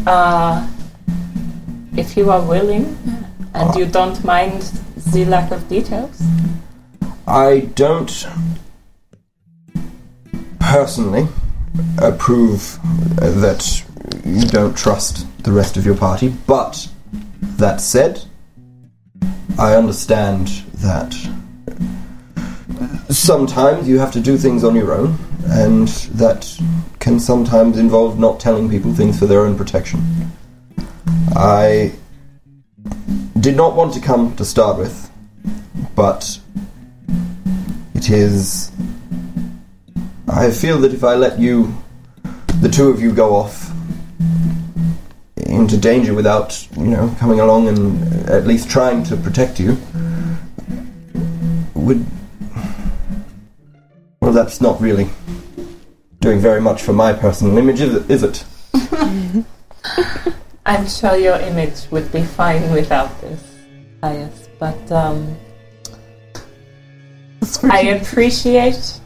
Uh, if you are willing and you don't mind the lack of details. I don't personally approve uh, that you don't trust the rest of your party, but that said, I understand that sometimes you have to do things on your own, and that can sometimes involve not telling people things for their own protection. I did not want to come to start with, but it is. I feel that if I let you, the two of you, go off into danger without, you know, coming along and at least trying to protect you, would. Well, that's not really doing very much for my personal image, is it? Is it? I'm sure your image would be fine without this, Caius, but um, I appreciate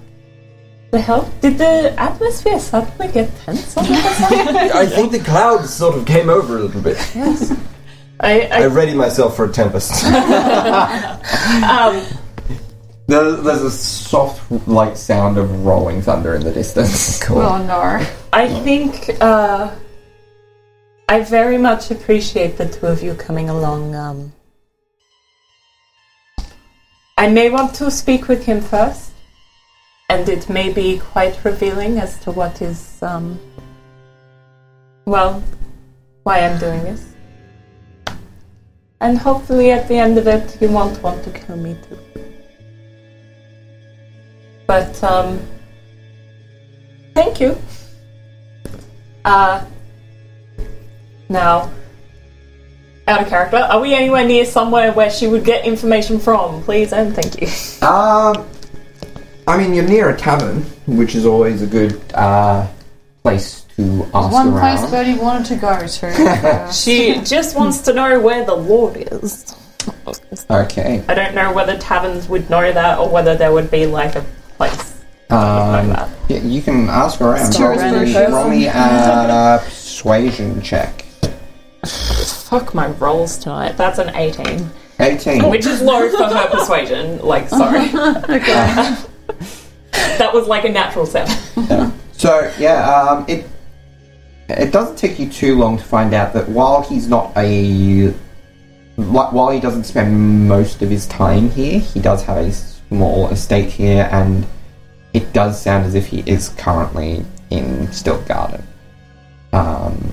the help. Did the atmosphere suddenly get tense all of a sudden? I think the clouds sort of came over a little bit. yes. I, I I ready myself for a tempest. um, There, there's a soft like sound of rolling thunder in the distance. Oh no. I think uh, I very much appreciate the two of you coming along. Um, I may want to speak with him first, and it may be quite revealing as to what is, um, well, why I'm doing this. And hopefully, at the end of it, you won't want to kill me too. But, um, thank you. Uh, now, out of character, are we anywhere near somewhere where she would get information from? Please and thank you. Um, I mean, you're near a tavern, which is always a good uh, place to ask One around. place Bertie wanted to go to. She just wants to know where the Lord is. Okay. I don't know whether taverns would know that or whether there would be like a place. Um, that. yeah, you can ask around. Star Roll me, random roll me a persuasion check. Fuck my rolls tonight. That's an 18. 18. Which is low for her persuasion. Like, sorry. okay. that was like a natural 7. So yeah, um, it it doesn't take you too long to find out that while he's not a like, while he doesn't spend most of his time here, he does have a small estate here, and it does sound as if he is currently in Stilt Garden. Um,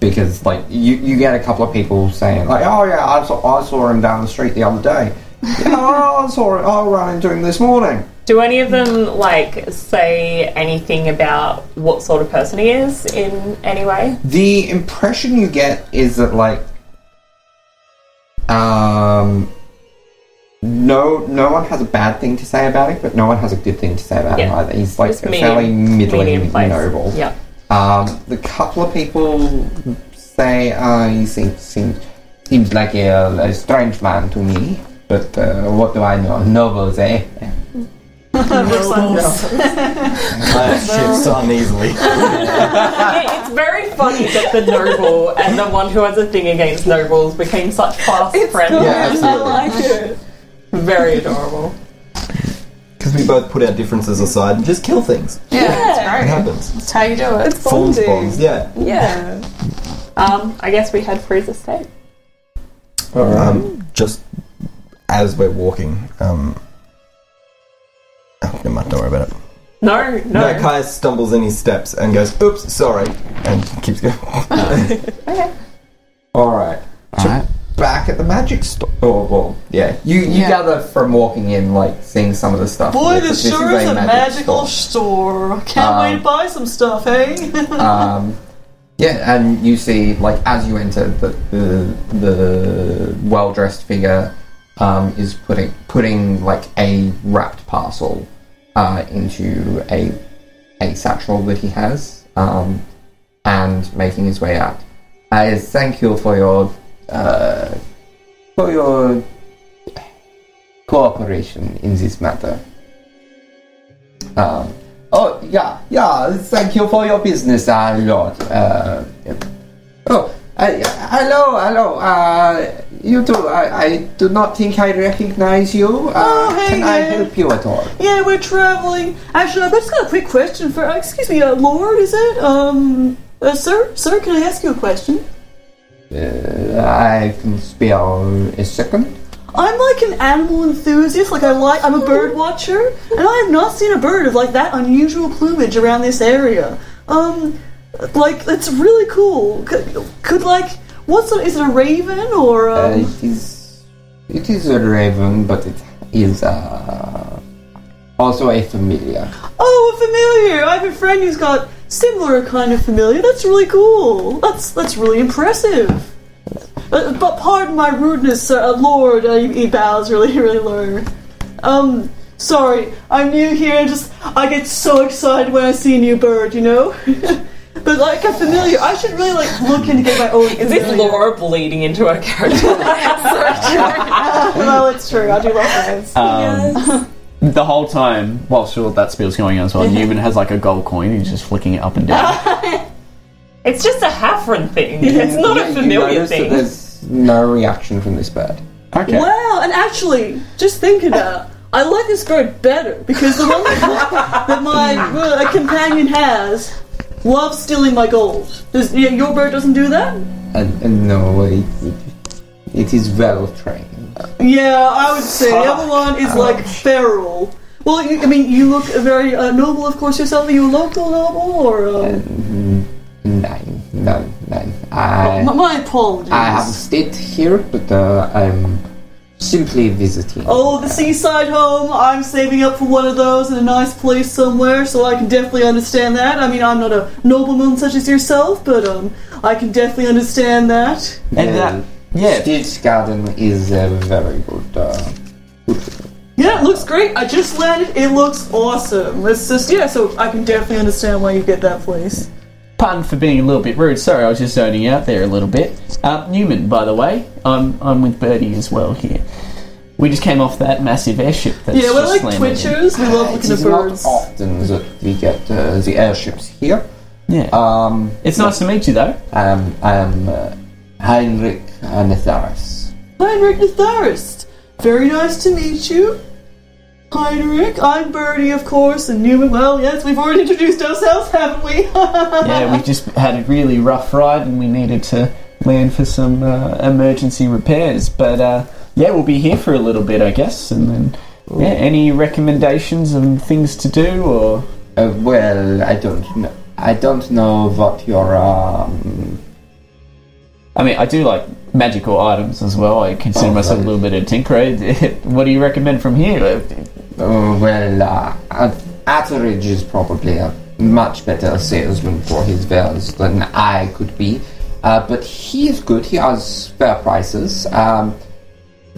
because like you, you get a couple of people saying like, oh yeah, I saw, I saw him down the street the other day. yeah, I saw it. I ran into him this morning. Do any of them like say anything about what sort of person he is in any way? The impression you get is that like um no no one has a bad thing to say about him, but no one has a good thing to say about him either. He's like Just a medium- fairly middling medium place. noble. Yeah. Um the couple of people say uh, he seems seems seems like a, a strange man to me. But uh, what do I know? Nobles, eh? Nobles. My shit's uneasily. yeah, it's very funny that the noble and the one who has a thing against nobles became such fast friends. Yeah, absolutely. I like it. Very adorable. Because we both put our differences aside and just kill things. Yeah, It that's great. happens. That's how you do it. It's Forms bonding. bonds, yeah. Yeah. Um, I guess we had Freezer State. Um, just as we're walking, um, oh, never mind, don't worry about it. No, no. No, Caius stumbles in his steps and goes, "Oops, sorry," and keeps going. okay. All right. All right. Back at the magic store. Oh, well, yeah. You you Yeah. gather from walking in, like seeing some of the stuff. Boy, that this is sure is a magical store. store. Can't wait Um, to buy some stuff, hey? um, yeah, and you see, like, as you enter, the the, the well dressed figure um, is putting putting like a wrapped parcel uh, into a a satchel that he has, um, and making his way out. I thank you for your uh, for your cooperation in this matter. Um, oh yeah, yeah. Thank you for your business, uh, Lord. Uh, oh, hello, hello. Uh, you too. I, I do not think I recognize you. Uh, Oh, hey, can I yeah. help you at all? yeah, we're traveling. Actually, I've just got a quick question for. Uh, excuse me, uh, Lord, is it? Um, uh, sir, sir, can I ask you a question? Uh, I can spare a second. I'm like an animal enthusiast. Like I like, I'm a bird watcher, and I have not seen a bird of like that unusual plumage around this area. Um, like it's really cool. Could, could like, what's a, is it a raven or? Uh, Um, it is it is a raven, but it is uh, also a familiar. Oh, a familiar! I have a friend who's got similar kind of familiar. That's really cool. That's that's really impressive. Uh, but pardon my rudeness, sir. Uh, Lord, uh, he, he bows really, really low. Um, sorry, I'm new here. and Just I get so excited when I see a new bird, you know. but like a familiar, I should really like look into get my own. Is this familiar. Laura bleeding into her character? well, it's true. I do love birds. Um, The whole time, whilst all that spill's going on as well, Newman has like a gold coin. And he's just flicking it up and down. it's just a Hafren thing. It's not Yeah, a you familiar notice that thing. there's no reaction from this bird. Okay. Wow, and actually, just thinking about it, I like this bird better because the one that, that my uh, companion has loves stealing my gold. Does yeah, your bird doesn't do that? And, and no, it, it, it is well trained. Yeah, I would say the other one is like feral. Well, you, I mean, you look very uh, noble, of course, yourself. Are you a local noble or? Um, Mm, Nine, nine, nine. I my, my apologies. I have stayed here, but uh, I'm simply visiting. Oh, the seaside home. I'm saving up for one of those in a nice place somewhere, so I can definitely understand that. I mean, I'm not a nobleman such as yourself, but um, I can definitely understand that. And that, yeah. Stitch Garden is a very good. Uh, Yeah, it looks great. I just landed. It looks awesome. It's just yeah, so I can definitely understand why you get that place. Pardon for being a little bit rude. Sorry, I was just zoning out there a little bit. Uh, Newman, by the way, I'm I'm with Bertie as well here. We just came off that massive airship. That's yeah, we're just like landed in. twitchers. We love it looking at is not birds. often that we get uh, the airships here. Yeah. Um, it's nice to meet you, though. Um, I am uh, Heinrich Netharis. Heinrich Netharist. Very nice to meet you. Heinrich, I'm Bertie, of course, and Newman. Well, yes, we've already introduced ourselves, haven't we? yeah, we just had a really rough ride and we needed to land for some uh, emergency repairs. But uh, yeah, we'll be here for a little bit, I guess. And then, yeah, any recommendations and things to do or? Uh, well, I don't know. I don't know what your um. I mean, I do like magical items as well. I consider Oh, myself right. a little bit of a tinkerer. what do you recommend from here? Uh, well, uh, Attridge is probably a much better salesman for his wares than I could be. Uh, but he is good. He has fair prices. Um,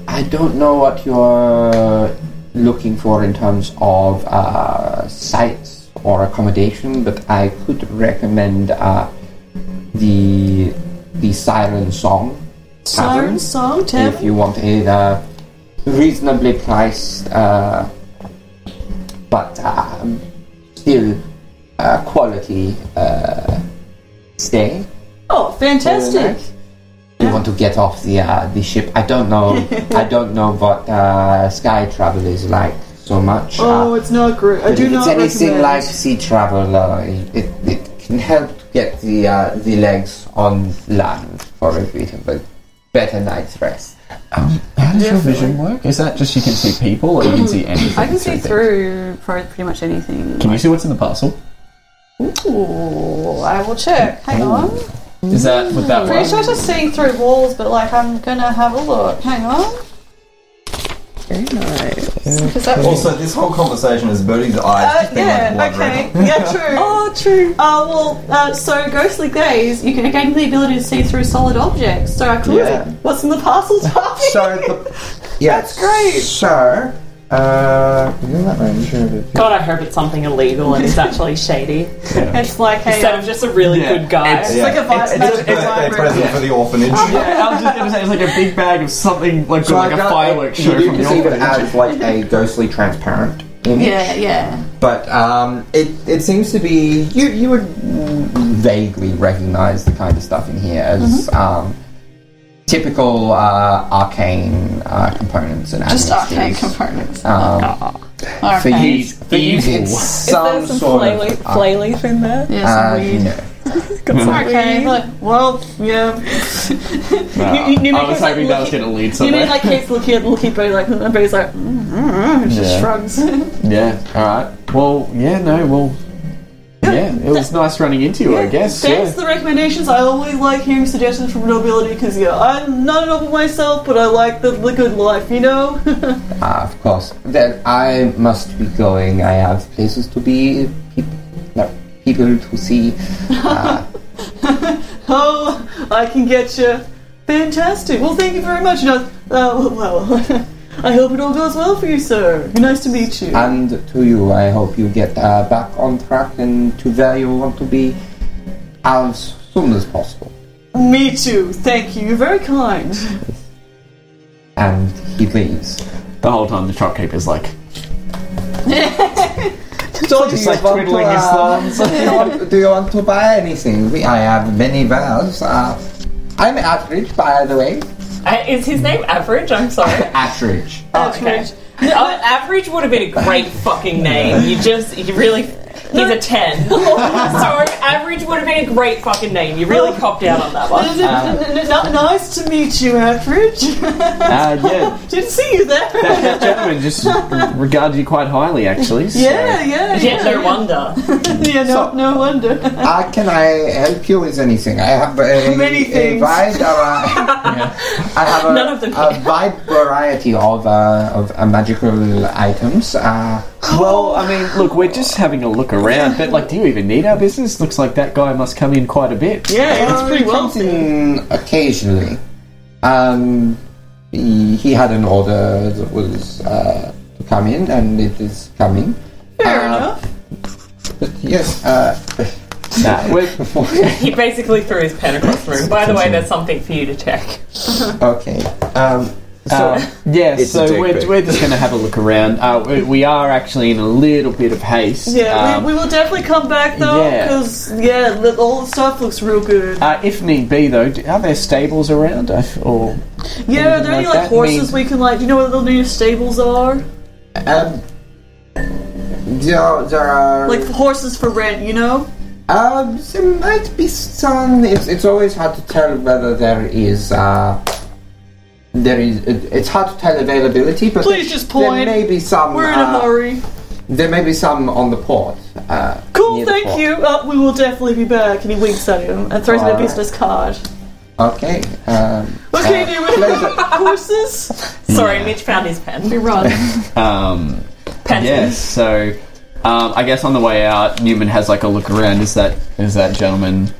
I don't know what you're looking for in terms of uh, sites or accommodation, but I could recommend uh, the the Siren Song. Siren Song If you want a uh, reasonably priced, uh, but um, still uh, quality uh, stay. Oh, fantastic. You want to get off the uh, the ship? I don't know. I don't know what uh, sky travel is like so much. Oh, it's not great. I but do if not it's anything recommend. like sea travel, uh, it, it can help get the uh, the legs on land for a bit a better night's rest. Um, how does your vision work? Is that just you can see people or you can see anything? I can see through pro- pretty much anything. Can you see what's in the parcel? Ooh, I will check. Hang on. Is that with that Pretty one? sure to see through walls, but like I'm gonna have a look. Hang on. Very nice. Because that Also, this whole conversation is Bertie's eyes Uh, yeah, like okay. red. Yeah, true. Oh, true. Uh, well, uh, so ghostly gaze, you can gain the ability to see through solid objects. So I could. Yeah. What's in the parcel, Darby? So, the, yeah, That's great. So, uh, within that range of God, I hope it's something illegal and it's actually shady. It's like, hey, Instead of just a really Yeah. good guy. it's like a vi- It's a magical birthday vibrator. present for the orphanage. Yeah, I was just gonna say it's like a big bag of something like, So like I a got- fireworks you show do from the perceive it orphanage. as like a ghostly transparent image. Yeah, yeah. But um, it, it seems to be you you would vaguely recognize the kind of stuff in here as Mm-hmm. um, typical uh, arcane uh, components and Just admixtures. arcane components. Um, For Arcane. you, for you, it's Is some, there some sort flay leaf, flay leaf in there? Yeah, some uh, weed. no. Okay, look. Well, yeah. Nah, You- you- you make I was us, like, hoping that was looking- going to lead You mean like keeps looking at looking at Bertie like, and Bertie's like, mm, mm, and just Yeah. shrugs. yeah, alright. Well, yeah, no, well, yeah, it was nice running into you, I guess. Thanks Yeah. for the recommendations. I always like hearing suggestions from nobility because yeah, I'm not a noble myself, but I like the, the good life, you know. Ah, of course. Then I must be going. I have places to be, peop no, people to see. Uh, oh, I can get you. Fantastic. Well, thank you very much. No, uh, well, I hope it all goes well for you, sir. Nice to meet you. and to you, I hope you get uh, back on track and to where you want to be as soon as possible. Me too. Thank you. You're very kind. And he leaves. The whole time the shopkeeper's like, So just like twiddling his thumbs. do, you want, do you want to buy anything? We, I have many wares. Uh, I'm Attridge, by the way. Uh, is his name Average? I'm sorry. Attridge. Oh, okay. Uh, average would have been a great fucking name. You just, you really. He's a 10. Sorry, average would have been a great fucking name. You really copped out on that one. Nice to meet you, Attridge. uh, yeah, Didn't see you there. that, that gentleman just regards you quite highly, actually. so- Yeah, yeah, Yeah, no wonder. yeah. No, no wonder. Uh, can I help you with anything? I have a, Many a things. wide, I have a, None of them a wide variety of uh, of uh, magical items. Uh, Well, I mean, look, we're just having a look around, but like, do you even need our business? Looks like that guy must come in quite a bit. Yeah, it's pretty comes wealthy. in occasionally. Um, he, he had an order that was uh, to come in, and it is coming. Fair Uh, enough. But yes, uh, Nah, we're, He basically threw his pen across the room. By the way, there's something for you to check. okay. Um, so uh, yeah, It's so we're, pic. we're just going to have a look around. Uh, we, we are actually in a little bit of haste. Yeah, Um, we, we will definitely come back though, yeah. because yeah, the, all the stuff looks real good. uh, if need be, though, do- are there stables around? Or yeah, are anything there any like like that? horses Mean- we can like? Do you know where the new stables are? um, there, there are Like horses for rent, you know? Um, there might be some. It's, it's always hard to tell whether there is. Uh, there is. It, it's hard to tell availability, but Please there, just point. There may be some. We're in a uh, hurry. There may be some on the port. Uh, Cool, near the thank port. you. Uh, we will definitely be back. And he winks at him and throws in a Alright. business card. Okay. Um, Okay, uh, do with pleasure. horses. Sorry, Mitch found his pen. We run. Um, Pen. yes, so um, I guess on the way out, Newman has like a look around. Is that is that gentleman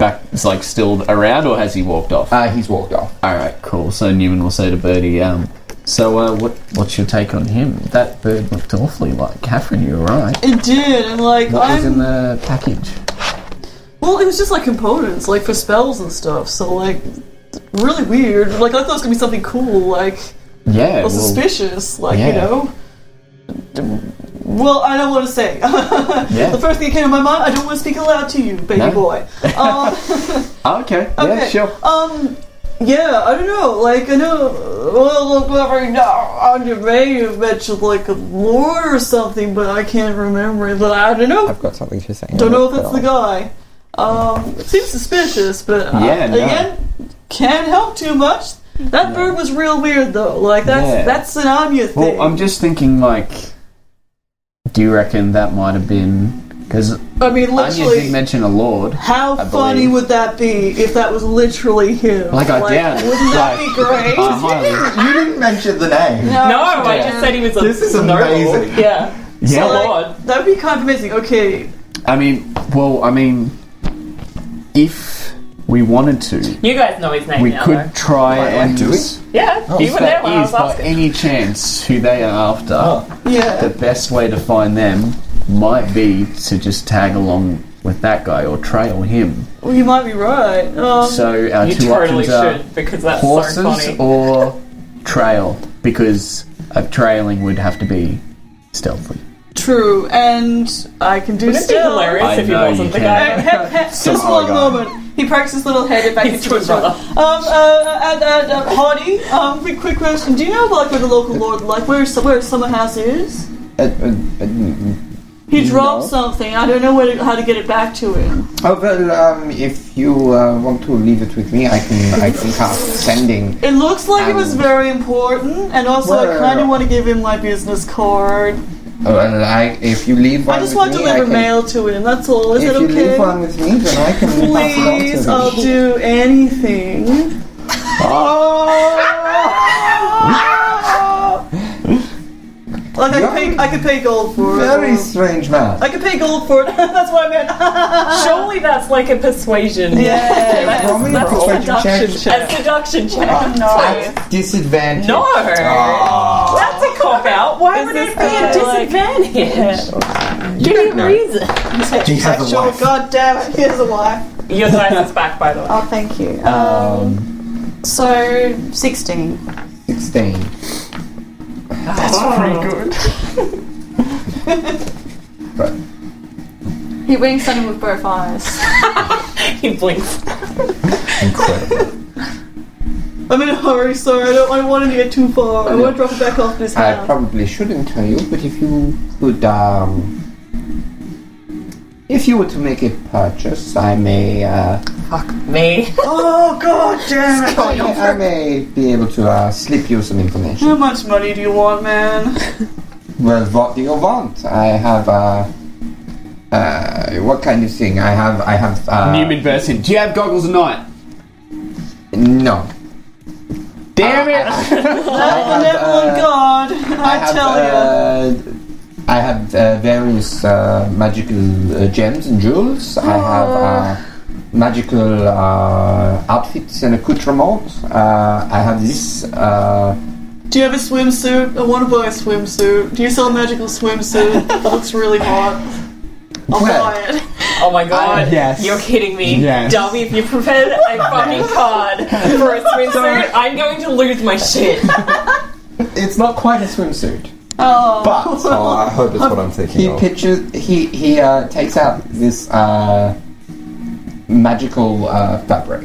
back? Is like still around, or has he walked off? Uh, he's walked off. All right, cool. So Newman will say to Bertie, um, "So, uh, what what's your take on him? That bird looked awfully like Catherine. You were right. It did, and like What was I'm in the package? well, it was just like components, like for spells and stuff. So like, really weird. Like I thought it was gonna be something cool, like Yeah, well, well, suspicious, like you yeah. know. Well, I don't want to say. Yeah. the first thing that came to my mind, I don't want to speak aloud to you, baby No. boy. Um, okay. Yeah, sure. Um. Yeah, I don't know. Like I know. Well, look, every now on your may have mentioned like a lord or something, but I can't remember. But I don't know. I've got something to say. Don't know if it's the guy. Um, it seems suspicious, but uh, Yeah, no. again, can't help too much. That bird was real weird though. Like that's Yeah. that's an Anya thing. Well, I'm just thinking, like, do you reckon that might have been because I mean, Anya did literally, mention a lord? how I funny believe. would that be if that was literally him? Like, I doubt it. Wouldn't that Like, be great? I highly- You didn't mention the name. No, I just said he was a This is noble. amazing. Yeah. Yeah. So, like, Lord. That'd be kind of amazing. Okay, I mean, well, I mean, if we wanted to, You guys know his name we now, could though. try and. do it. Yeah, you If were there that when I is was by asking. any chance who they are after, yeah. the best way to find them might be to just tag along with that guy or trail him. Well, you might be right. Um, So our You two totally options are should, because that's horses so funny. or trail, because a trailing would have to be stealthy. True, and I can do Wouldn't it be stealth. hilarious I if he know wasn't you the can. guy? Just one moment. He cracks his little head back into his brother. Um, uh, and, and, uh, Hardy, um, quick, quick question. Do you know, like, where the local lord, like, where, where Summer House is? Uh, uh, uh, He dropped No. something. I don't know where to, how to get it back to him. oh well, um, if you uh, want to leave it with me, I can I can cast sending. It looks like it was very important, and also I kind of want to give him my business card. Oh, I, if you leave one I just want to deliver mail to him. That's all. Is If it okay? If you leave one with me, then I can pass it on to Please, him. I'll do anything. Oh! Like I could pay, I could pay gold for it. Very strange man. I could pay gold for it. That's what I meant. Surely that's like a persuasion. Yeah. that's, Roll me a that's a persuasion seduction check. check. A seduction check. Oh, no. At disadvantage. No, ah. that's a cop out. Why Is would it be a guy, like- disadvantage? Give me a reason. He has a Sure, wife. God damn it, here's a wife. Your dice is back, by the way. Oh, thank you. Um, um so, 16. 16. He winks at him with both eyes. he blinks. Incredible. I'm in a hurry, sorry. I don't, I don't want to get too far. I want to drop it back off his I house. probably shouldn't tell you, but if you could, um, if you were to make a purchase, I may, uh, Fuck me. oh, god damn it. I may be able to uh, slip you some information. How much money do you want, man? Well, what do you want? I have, uh, uh, what kind of thing? I have, I have, uh, Newman Burson, do you have goggles or not? no. Damn it! That benevolent god, I, I have, tell you. uh, I have uh, various uh, magical uh, gems and jewels. I have uh, magical uh, outfits and accoutrements. Uh, I have this. Uh, Do you have a swimsuit? I want to buy a swimsuit. Do you sell a magical swimsuit? that looks really hot. I'll Well, buy it. Oh my god. Uh, yes. You're kidding me. Yes. Dummy, if you prepared a fucking card for a swimsuit, I'm going to lose my shit. it's not quite a swimsuit, Oh. but Oh, I hope that's what I'm thinking he of. pictures. He he uh, takes out this uh, magical uh, fabric.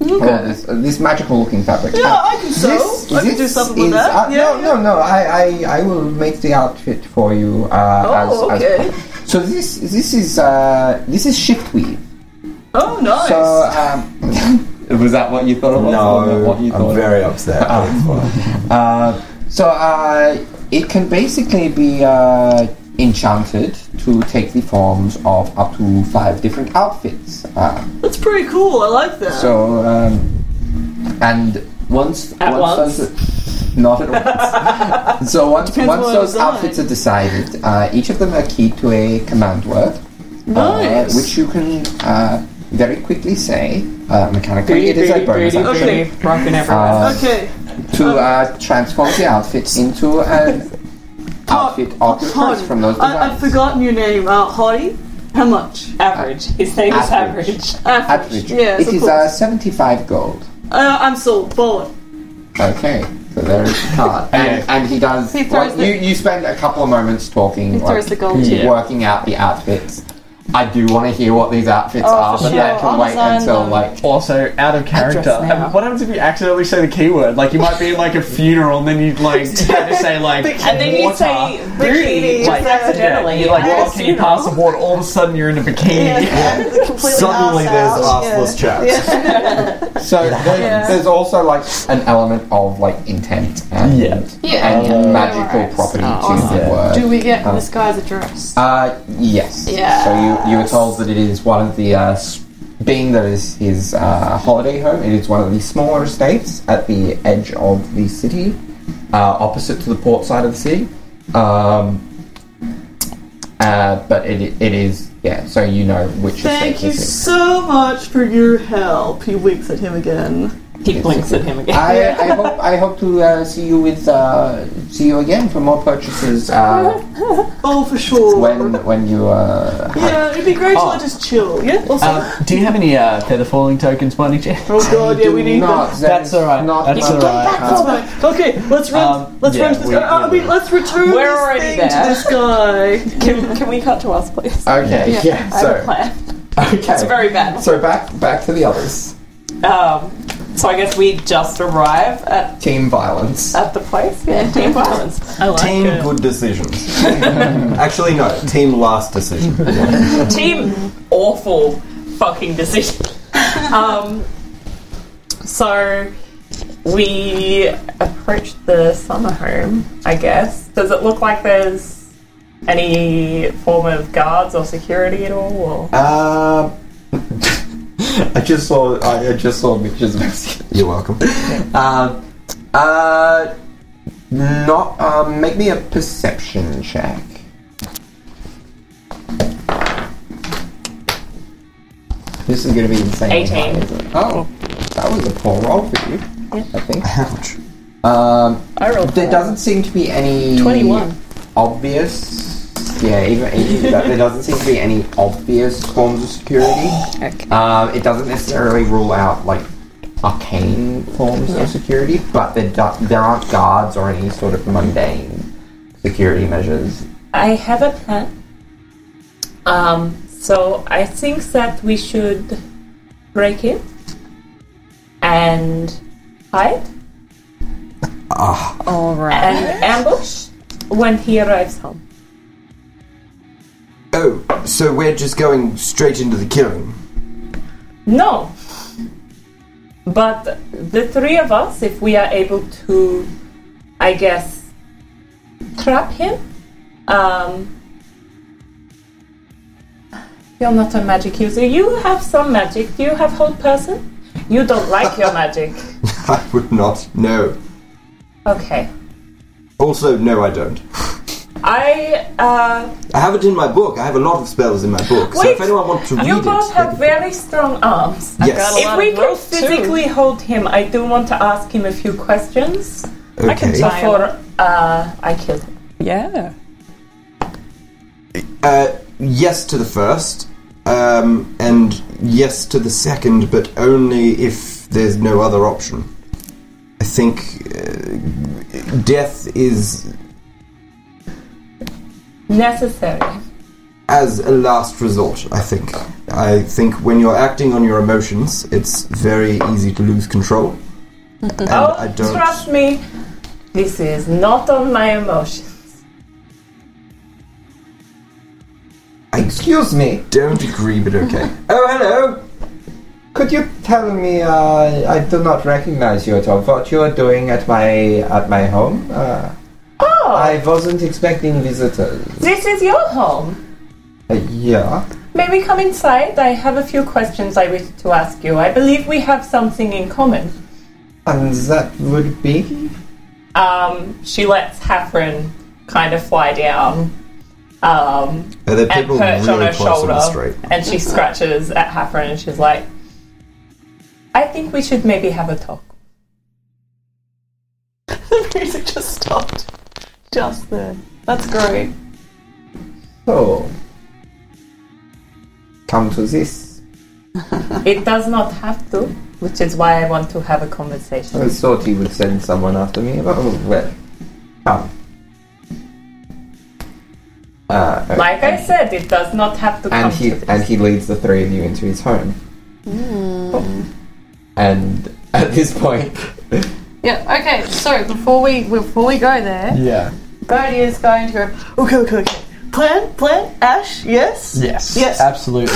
Or this, uh, this magical looking fabric. Yeah, Uh, I can sew. This, I can do this something with that. uh, yeah, no, yeah. no, no. I, I, I will make the outfit for you. Uh, Oh, as, okay. As, so this, this is, uh, this is shift weave. Oh, nice. So, um, was that what you thought it was? No, what you I'm thought? very upset. But it's fine. Uh, so uh, it can basically be uh, enchanted to take the forms of up to five different outfits. Uh, That's pretty cool. I like that. so, um, and once At once, those, not at once. so once Depends once what those design. outfits are decided, uh, each of them are keyed to a command word, Nice. uh, which you can uh, very quickly say. Uh, mechanically, it is a bonus action Okay. Broken everywhere. Uh, okay. To uh, transform the outfit into an outfit of your choice from those I, I've designs. forgotten your name. Uh, Hardy? How much? average. His name is Average. average. Average. Average. Yes, it of is course. uh, 75 gold. Uh, I'm sold. Forward. Okay, so there is the card. And, and he does. He throws well, you, you spend a couple of moments talking, He throws the gold to you. working out the outfits. I do want to hear what these outfits Oh, are, for but sure. that can I'll wait until them. like. Also, out of character. dress now. And what happens if you accidentally say the keyword? Like, you might be in like a funeral and then you'd like had to say like. And then you water. say bikini Like, accidentally. Yeah, you're like, at a oh, can you pass the water? All of a sudden, you're in a bikini. Completely Suddenly there's out. assless chaps. So there, there's also like an element of like intent and, Yeah. Yeah, and yeah. magical Alright. property Oh, to the word. Do we get Um, this guy's address? Uh, yes. Yes. So you, you were told that it is one of the, uh, being that it is his uh, holiday home, it is one of the smaller estates at the edge of the city, uh, opposite to the port side of the city. Um, uh, but it, it is, yeah, so you know which Thank estate you this is. so much for your help. He winks at him again. He blinks at him again. I, I hope I hope to uh, see you with uh, see you again for more purchases uh, Oh, for sure. when when you uh, yeah, it'd be great Oh. to let us chill. Yeah. Also, Um, do you have any uh, feather falling tokens, by any chance? oh god, yeah, we need not, them. That's all right. Not That's all right. That's fine. Okay, let's run. Um, let's yeah, run to this we- guy. Uh, I mean, let's return We're this already thing there. to this guy. Can, can we cut to us, please? Okay, Yeah. yeah. I have a so plan. okay, It's very bad. So back back to the others. Um, so I guess we just arrive at Team violence. at the place. Yeah, team violence. I like Team it. good decisions. Actually, no. Team last decision. team awful fucking decision. Um, so we approach the summer home. I guess. Does it look like there's any form of guards or security at all? Or? Uh, I just saw I I just saw Mitch's message. You're welcome. Um, uh, not um, make me a perception check. This is going to be insane. 18. isn't? Oh, that was a poor roll for you. I think. Ouch. Um, I rolled there four. doesn't seem to be any 21. obvious. Yeah, even, even there doesn't seem to be any obvious forms of security. Okay. Um, it doesn't necessarily rule out like arcane forms of security, but there do- there aren't guards or any sort of mundane security measures. I have a plan. Um, so I think that we should break in and hide All right. and ambush when he arrives home. Oh, so we're just going straight into the killing. No. But the three of us, if we are able to, I guess, trap him. Um, you're not a magic user. You have some magic. Do you have hold person? You don't like your magic. I would not. No. Okay. Also, no, I don't. I uh, I have it in my book. I have a lot of spells in my book. so if anyone wants to read you both they have can- very strong arms. Yes. got a If lot we of can growth, too. physically hold him, I do want to ask him a few questions I can Okay. try. before uh, I kill him. Yeah. Uh, yes to the first, um, and yes to the second, but only if there's no other option. I think uh, death is Necessary. as a last resort. I think. I think when you're acting on your emotions, it's very easy to lose control. And oh, I don't. trust me, this is not on my emotions. Excuse me. don't agree, but okay. Oh, hello. Could you tell me? Uh, I do not recognize you at all. What you are doing at my at my home? Uh, Oh, I wasn't expecting visitors. this is your home. Uh, yeah. May we come inside? I have a few questions I wish to ask you. I believe we have something in common. And that would be. Um, she lets Hafren kind of fly down um, Are there and people perch really on her close on the shoulder, and she scratches at Hafren, and she's like, "I think we should maybe have a talk." the music just stopped. Just there. That's great. So. Come to this. It does not have to, which is why I want to have a conversation. I thought he would send someone after me. but Oh, well. Come. Uh, Like I said, it does not have to come and he to this. and he leads the three of you into his home. And at this point, Yeah. Okay. So before we before we go there, Yeah. Bertie is going to go. Okay, okay, okay. Plan, plan, Ash, yes? Yes. Yes. Absolutely.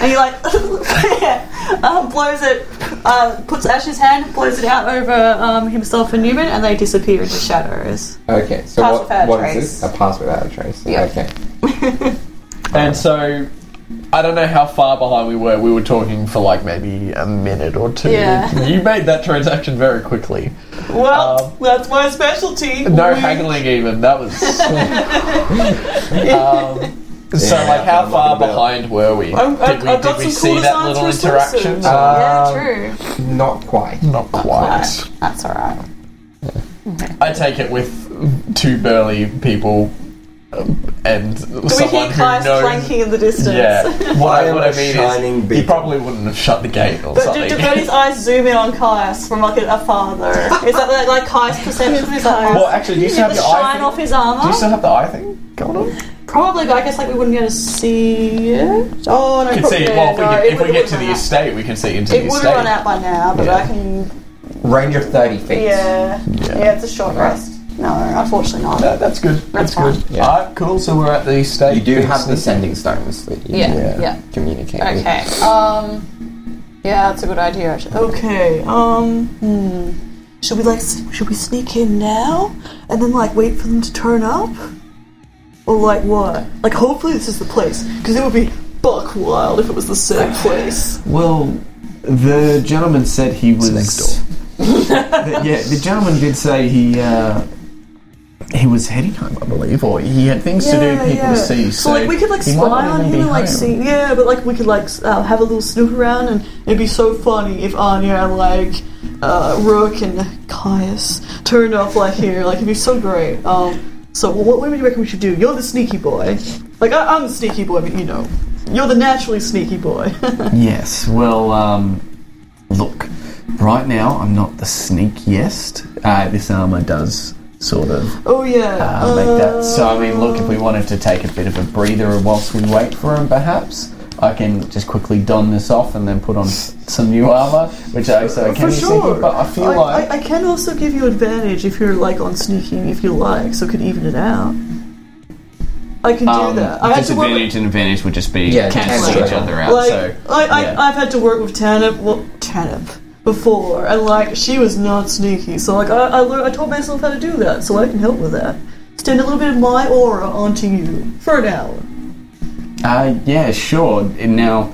And he like uh, blows it, uh, puts Ash's hand, blows it out over um, himself and Newman, and they disappear into shadows. okay. So Pass what, without a what is trace. this? A pass without a trace. Yeah. Okay. And so, I don't know how far behind we were. We were talking for like maybe a minute or two. Yeah. You made that transaction very quickly. Well, Um, that's my specialty. No We- haggling even. That was. um, so, Yeah, like, how far not about- behind were we? I'm- did we, I've did we some see cool that designs little interaction? swimsuits. yeah, Um, true. Not quite. Not quite. That's all right. I take it with two burly people and Do we someone hear who Kai's knows. clanking in the distance? Yeah. What I I, am what I a mean shining is, he probably wouldn't have shut the gate or But do, something. do Bertie's eyes zoom in on Caius from like a, a father? Is that like, like Kai's perception? Is that well, actually, do you you still have the the eye shine thing? off his armor? Do you still have the eye thing going on? Probably, but I guess like we wouldn't be able to see it. Oh no, We can probably- see. Well, if we, no, get, if we get to the run estate, we can see into out. It the would estate. run out by now, but Yeah. I can. Range of thirty feet. Yeah. Yeah. yeah, it's a short rest. No, unfortunately not. No, that's good. That's, That's good. fine. Yeah. Alright, cool. So we're at the estate. You do have the sending stones that you Yeah. Yeah. Yeah. communicate with. Okay. Um. Yeah, that's a good idea. Actually. Okay. Um. Hmm. Should we like? Should we sneak in now and then like wait for them to turn up, or like what? Like hopefully this is the place because it would be buck wild if it was the same place. Well, the gentleman said he was next door. The- yeah, the gentleman did say he uh, he was heading home, I believe, or he had things to do, people to see. So, like we could like spy on him and like home. see. Yeah, but like we could like uh, have a little snoop around, and it'd be so funny if Anya and like uh, Rook and Caius turned up like here. Like it'd be so great. Um. So what, what do you reckon we should do? You're the sneaky boy. Like I, I'm the sneaky boy, but you know, you're the naturally sneaky boy. Yes. Well, um, look. Right now, I'm not the sneakiest. Uh, this armor does sort of oh yeah. uh, make that. So, I mean, look, if we wanted to take a bit of a breather whilst we wait for him, perhaps I can just quickly don this off and then put on some new armor, which I so I For can be sneaky. sure. But I feel I, like I, I can also give you advantage if you're like on sneaking, if you like, so it could even it out. I can do um, that. I had to work with- disadvantage and advantage would just be Yeah, cancelling cancel each other out. like so I, I, yeah. I've had to work with Tanip, well, Tanip before, and like she was not sneaky. So like I, I, learned, I taught myself how to do that, so I can help with that. Stand a little bit of my aura onto you for an hour, Uh, yeah, sure. And now,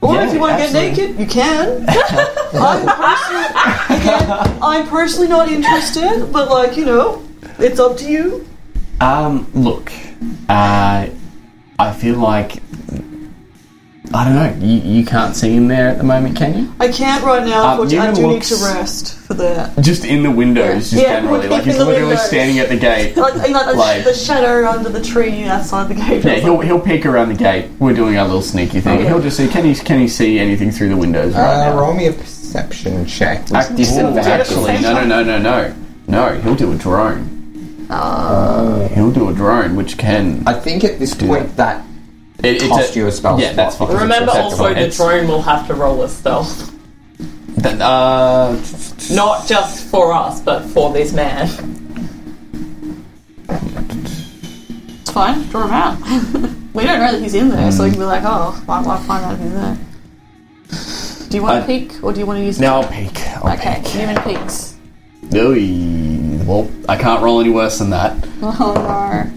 or Yeah, if you want to get naked, you can. I'm personally, again, I'm personally not interested, but like you know, it's up to you. um, look, uh, I feel like I don't know. You, you can't see him there at the moment, can you? I can't right now. Um. I Newman do need to rest for that. Just in the windows, just Yeah, generally. Like in he's literally windows. standing at the gate. Like, you know, the, Like- the shadow under the tree outside the gate. Yeah, he'll he'll peek around the gate. We're doing our little sneaky thing. Okay. He'll just see. Can he can he see anything through the windows right Uh, now? roll me a perception check. At disadvantage. Actually, no, no, no, no, no, no. He'll do a drone. Oh he'll do a drone, which can. I think at this point that It, it's cost a- you a spell Yeah, slot that's fine. Remember also the It's- drone will have to roll a stealth. That, uh, Not just for us, but for this man. It's fine. Draw him out. we don't know that he's in there, so we can be like, oh, why, why find out if he's there? Do you want to peek, or do you want to use? now I'll peek. I'll Okay, peek. Newman peeks. Ooh, well, I can't roll any worse than that. Oh no.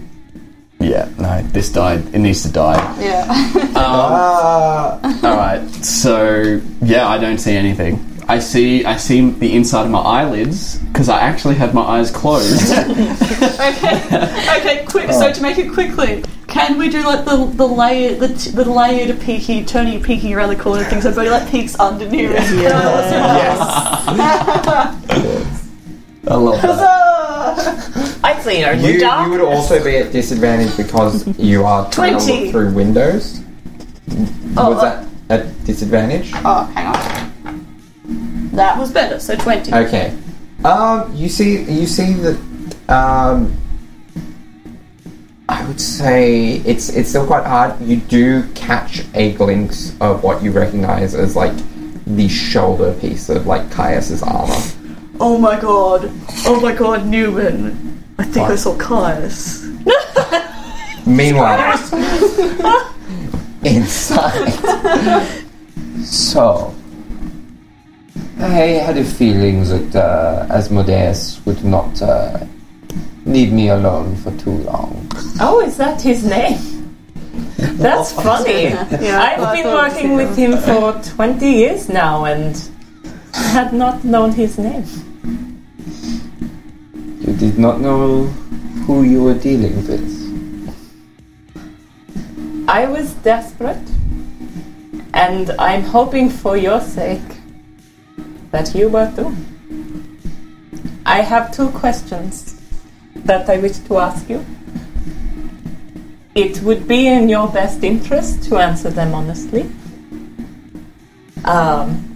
Yeah, no, this died. It needs to die. Yeah. Um, Ah, all right, so yeah, I don't see anything. I see, I see the inside of my eyelids because I actually had my eyes closed. okay. Okay. Quick. So to make it quickly, can we do like the the layer the, t- the layered peeky turning peeking around the corner thing so Bertie like peeks under Newman? I love that. I'd say no. You, you would also be at disadvantage because you are trying to 20. look through windows. Oh, Was uh, that at disadvantage? Oh, hang on. That was better. So twenty. Okay. Um, you see, you see that. Um, I would would say it's it's still quite hard. You do catch a glimpse of what you recognize as like the shoulder piece of like Caius's armor. Oh my god. Oh my god, Newman. I think I saw Caius. Meanwhile, inside. so, I had a feeling that uh, Asmodeus would not uh, leave me alone for too long. Oh, is that his name? That's funny. Yeah, I've I been thought working with him for 20 years now and had not known his name. You did not know who you were dealing with. I was desperate, and I'm hoping for your sake that you were too. I have two questions that I wish to ask you. It would be in your best interest to answer them honestly. Um,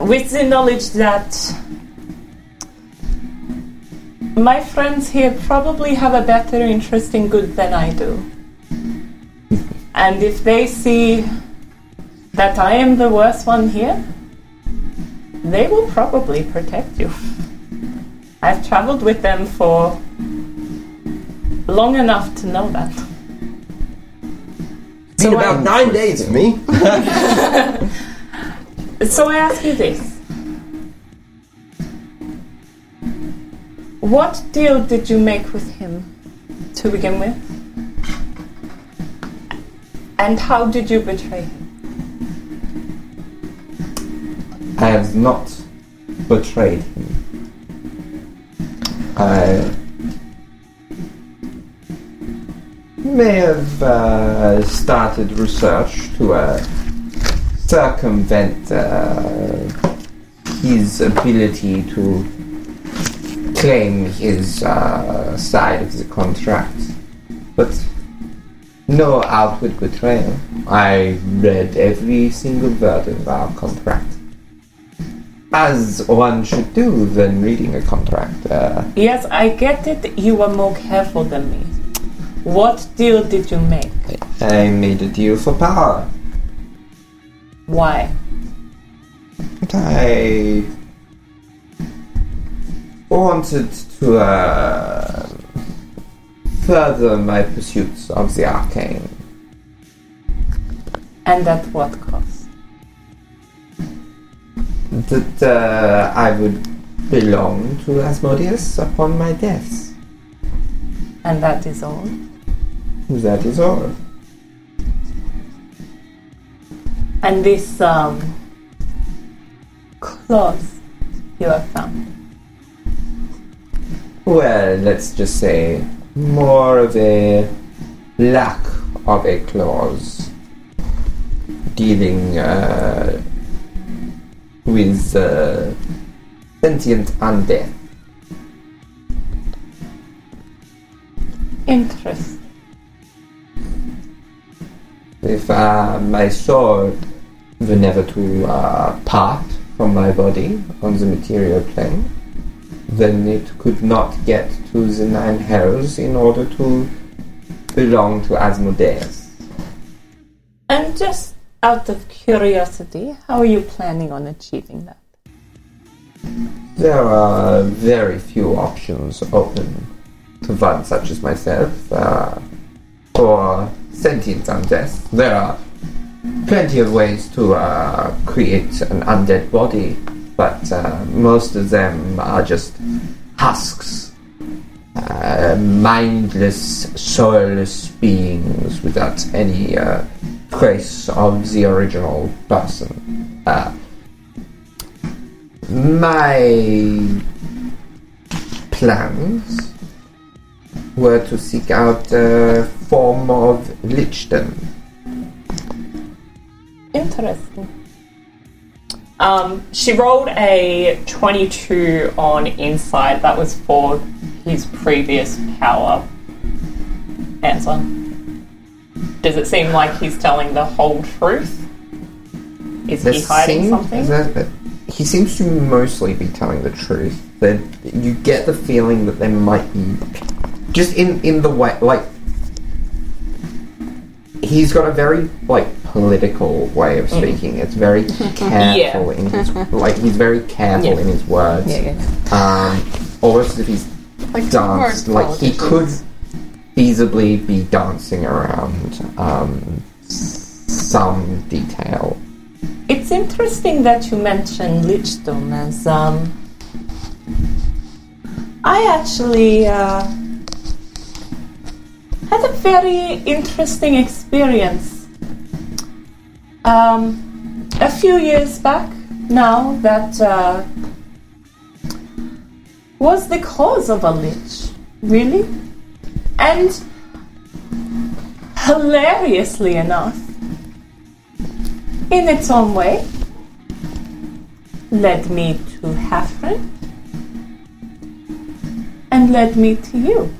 with the knowledge that my friends here probably have a better interest in good than I do. And if they see that I am the worst one here, they will probably protect you. I've traveled with them for long enough to know that. Been So about I- nine days for me. So I ask you this. What deal did you make with him to begin with? And how did you betray him? I have not betrayed him. I may have uh, started research to uh, circumvent uh, his ability to claim his uh, side of the contract, but no outward betrayal. I read every single word of our contract. As one should do when reading a contract. Uh, Yes, I get it. You were more careful than me. What deal did you make? I made a deal for power. Why? I wanted to uh, further my pursuits of the arcane. And at what cost? That uh, I would belong to Asmodeus upon my death. And that is all. That is all. And this um, clause you have found. Well, let's just say more of a lack of a clause dealing uh, with uh, sentient undead. Interest. If uh, my soul were never to uh, part from my body on the material plane, then it could not get to the nine hells in order to belong to Asmodeus. And just out of curiosity, how are you planning on achieving that? There are very few options open to one such as myself. Uh, for sentient undead, there are plenty of ways to uh, create an undead body, but uh, most of them are just husks. Uh, mindless, soulless beings without any uh, trace of the original person. Uh, my plans were to seek out a form of lichdom. Interesting. Um, she rolled a 22 on Insight. That was for his previous power answer. Does it seem like he's telling the whole truth? Is he hiding something? that- he seems to mostly be telling the truth. That you get the feeling that there might be just in in the way like he's got a very like political way of speaking. It's very careful in his like he's very careful in his words. Yeah, Um, almost as if he's Like danced like he could feasibly be dancing around um, some detail. It's interesting that you mentioned Lichdom as um, I actually uh, had a very interesting experience um, a few years back now that uh, was the cause of a lich, really, and hilariously enough in its own way, led me to Hafren and led me to you.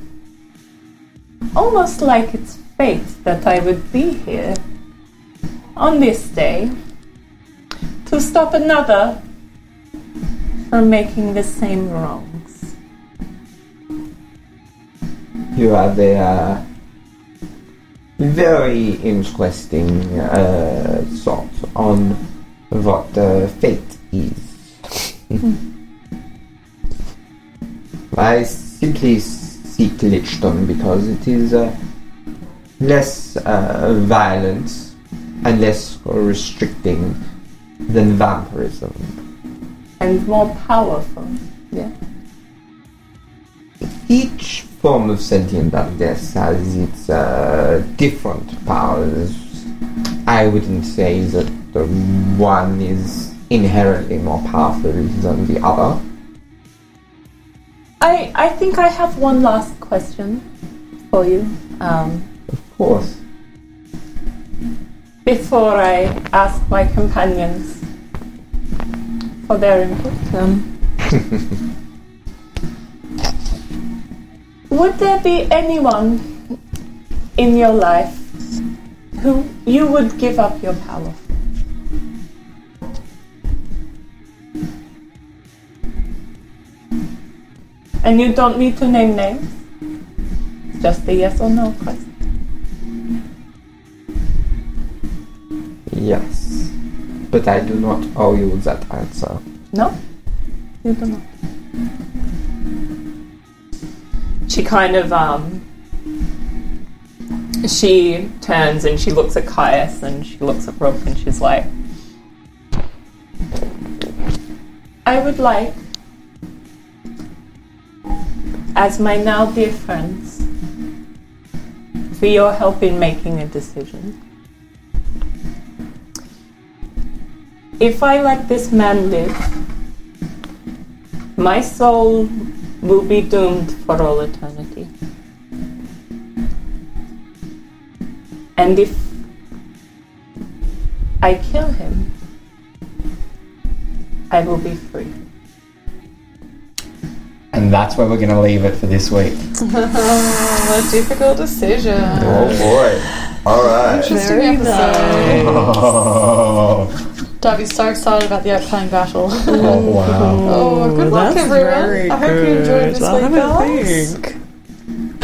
Almost like it's fate that I would be here on this day to stop another from making the same wrongs. You have a uh, very interesting uh, thought on what uh, fate is. I simply seek Lichdom because it is uh, less uh, violent and less restricting than vampirism. And more powerful. Yeah. Each form of sentient undeath has its uh, different powers. I wouldn't say that the one is inherently more powerful than the other. I, I think I have one last question for you. Um, Of course. Before I ask my companions for their input. Um, would there be anyone in your life who you would give up your power for? And you don't need to name names. Just a yes or no question. Yes. But I do not owe you that answer. No, you do not. She kind of um. She turns and she looks at Caius and she looks at Rook and she's like, I would like, as my now dear friends, for your help in making a decision. If I let this man live, my soul will be doomed for all eternity. And if I kill him, I will be free. And that's where we're going to leave it for this week. a difficult decision. Oh boy. All right. Interesting episode. Oh, Darby's so excited about the upcoming battle. oh wow. Oh, good luck, That's everyone. very I hope you enjoyed this good. week, I'll have guys.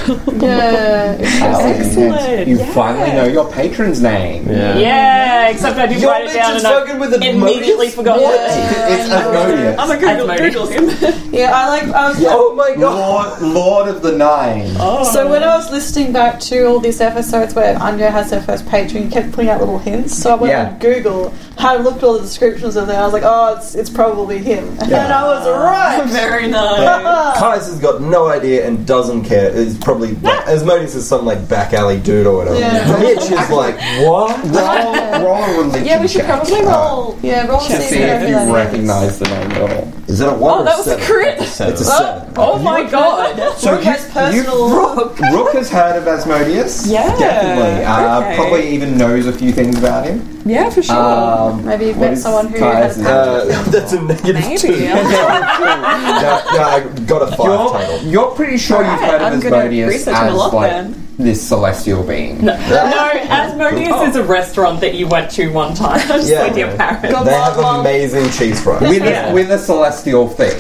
Yeah. Excellent. You finally know your patron's name. Yeah. Yeah, except I didn't Your write it down bitch and I fucking with a immediately motive? forgot. What? It's Asmodeus. I'm gonna Google, Google him. Yeah, I like. I was, Oh my god. Lord, Lord of the Nine. Oh. So when I was listening back to all these episodes where Anya has her first patron, he kept putting out little hints. So I went Yeah. on Google, had looked at all the descriptions of them. I was like, oh, it's, it's probably him, and I was right. Very nice. Caius has got no idea and doesn't care. Is probably like, Asmodeus is some like back alley dude or whatever. Yeah. Mitch is like what? Roll, roll a religion Yeah, we should check. probably roll. Yeah, roll to to see see whoever if you recognize the name at all. Is that a one Oh, or that a was a seven? crit. It's a seven. Oh my god. So Rook has personal. Rook, Rook has heard of Asmodeus. Yeah, Definitely. Uh, okay. Probably even knows a few things about him. Yeah, for sure. Um, Maybe you've met someone who Kai's has name? Uh, that's a negative Maybe. two. yeah. yeah, yeah, I got a five total. You're, you're pretty sure you've heard of I'm gonna Asmodeus research a as lot like then. This celestial being. No, Asmodeus Oh. is a restaurant that you went to one time Yeah. with your parents. They have amazing cheese fries. With, Yeah. a, with a celestial thing.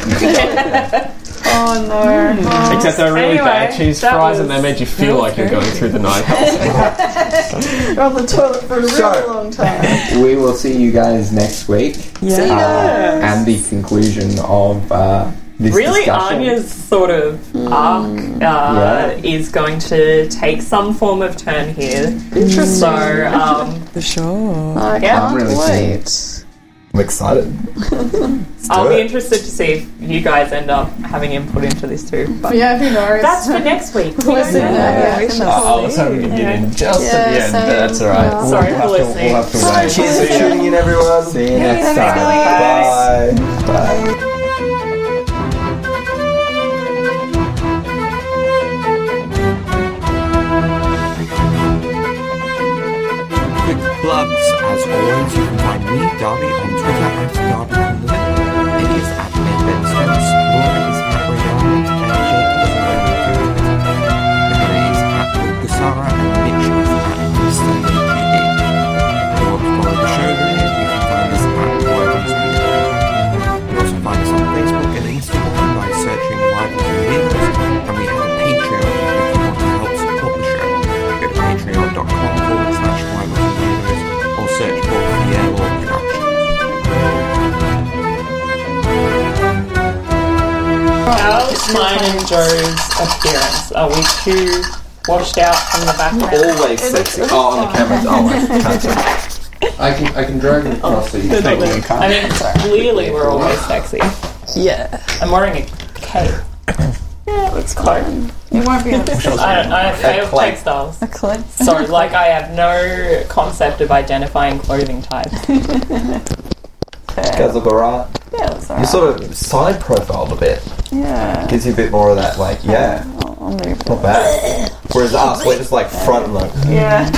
Oh no. Except they're really Anyway, bad cheese that fries and they made you feel like you're going through the night. You're on the toilet for a really So- long time. we will see you guys next week. Yeah. Uh, and the conclusion of uh, this Really, discussion. Anya's sort of arc uh, Yeah. is going to take some form of turn here. Interesting. So, um, For sure. I Yeah. can't I'm really wait. I'm excited. I'll do be interested to see if you guys end up having input into this too. But Yeah, who knows? that's for next week. We'll see Yeah, that, we yeah. shall I was hoping to get in just Yeah, at the end. same. That's alright. Yeah. We'll Sorry have for to- listening. We'll have to wait. Cheers for tuning in, everyone. See you next time. guys. Bye. Bye. Plugs, as always, you can find me, Darby, on Twitter at Darby. It is at Ben Spence. Laura is How's mine and Joe's appearance? Are we too washed out from the background? Always sexy. Oh, on the cameras. Oh, I can't tell. I can I can drag it across so you Thank you, I Kai. mean, clearly we're always sexy. Yeah. I'm wearing a cape. Yeah, it looks Cloak. fun. You won't be able to I don't. I have cloak. textiles. a clip. So, like, I have no concept of identifying clothing types. Guys look alright. Yeah, looks You sort of side profiled a bit. Yeah. Gives you a bit more of that, like, yeah, I'll, I'll move not bad. Whereas us, we're just like front and like, Yeah.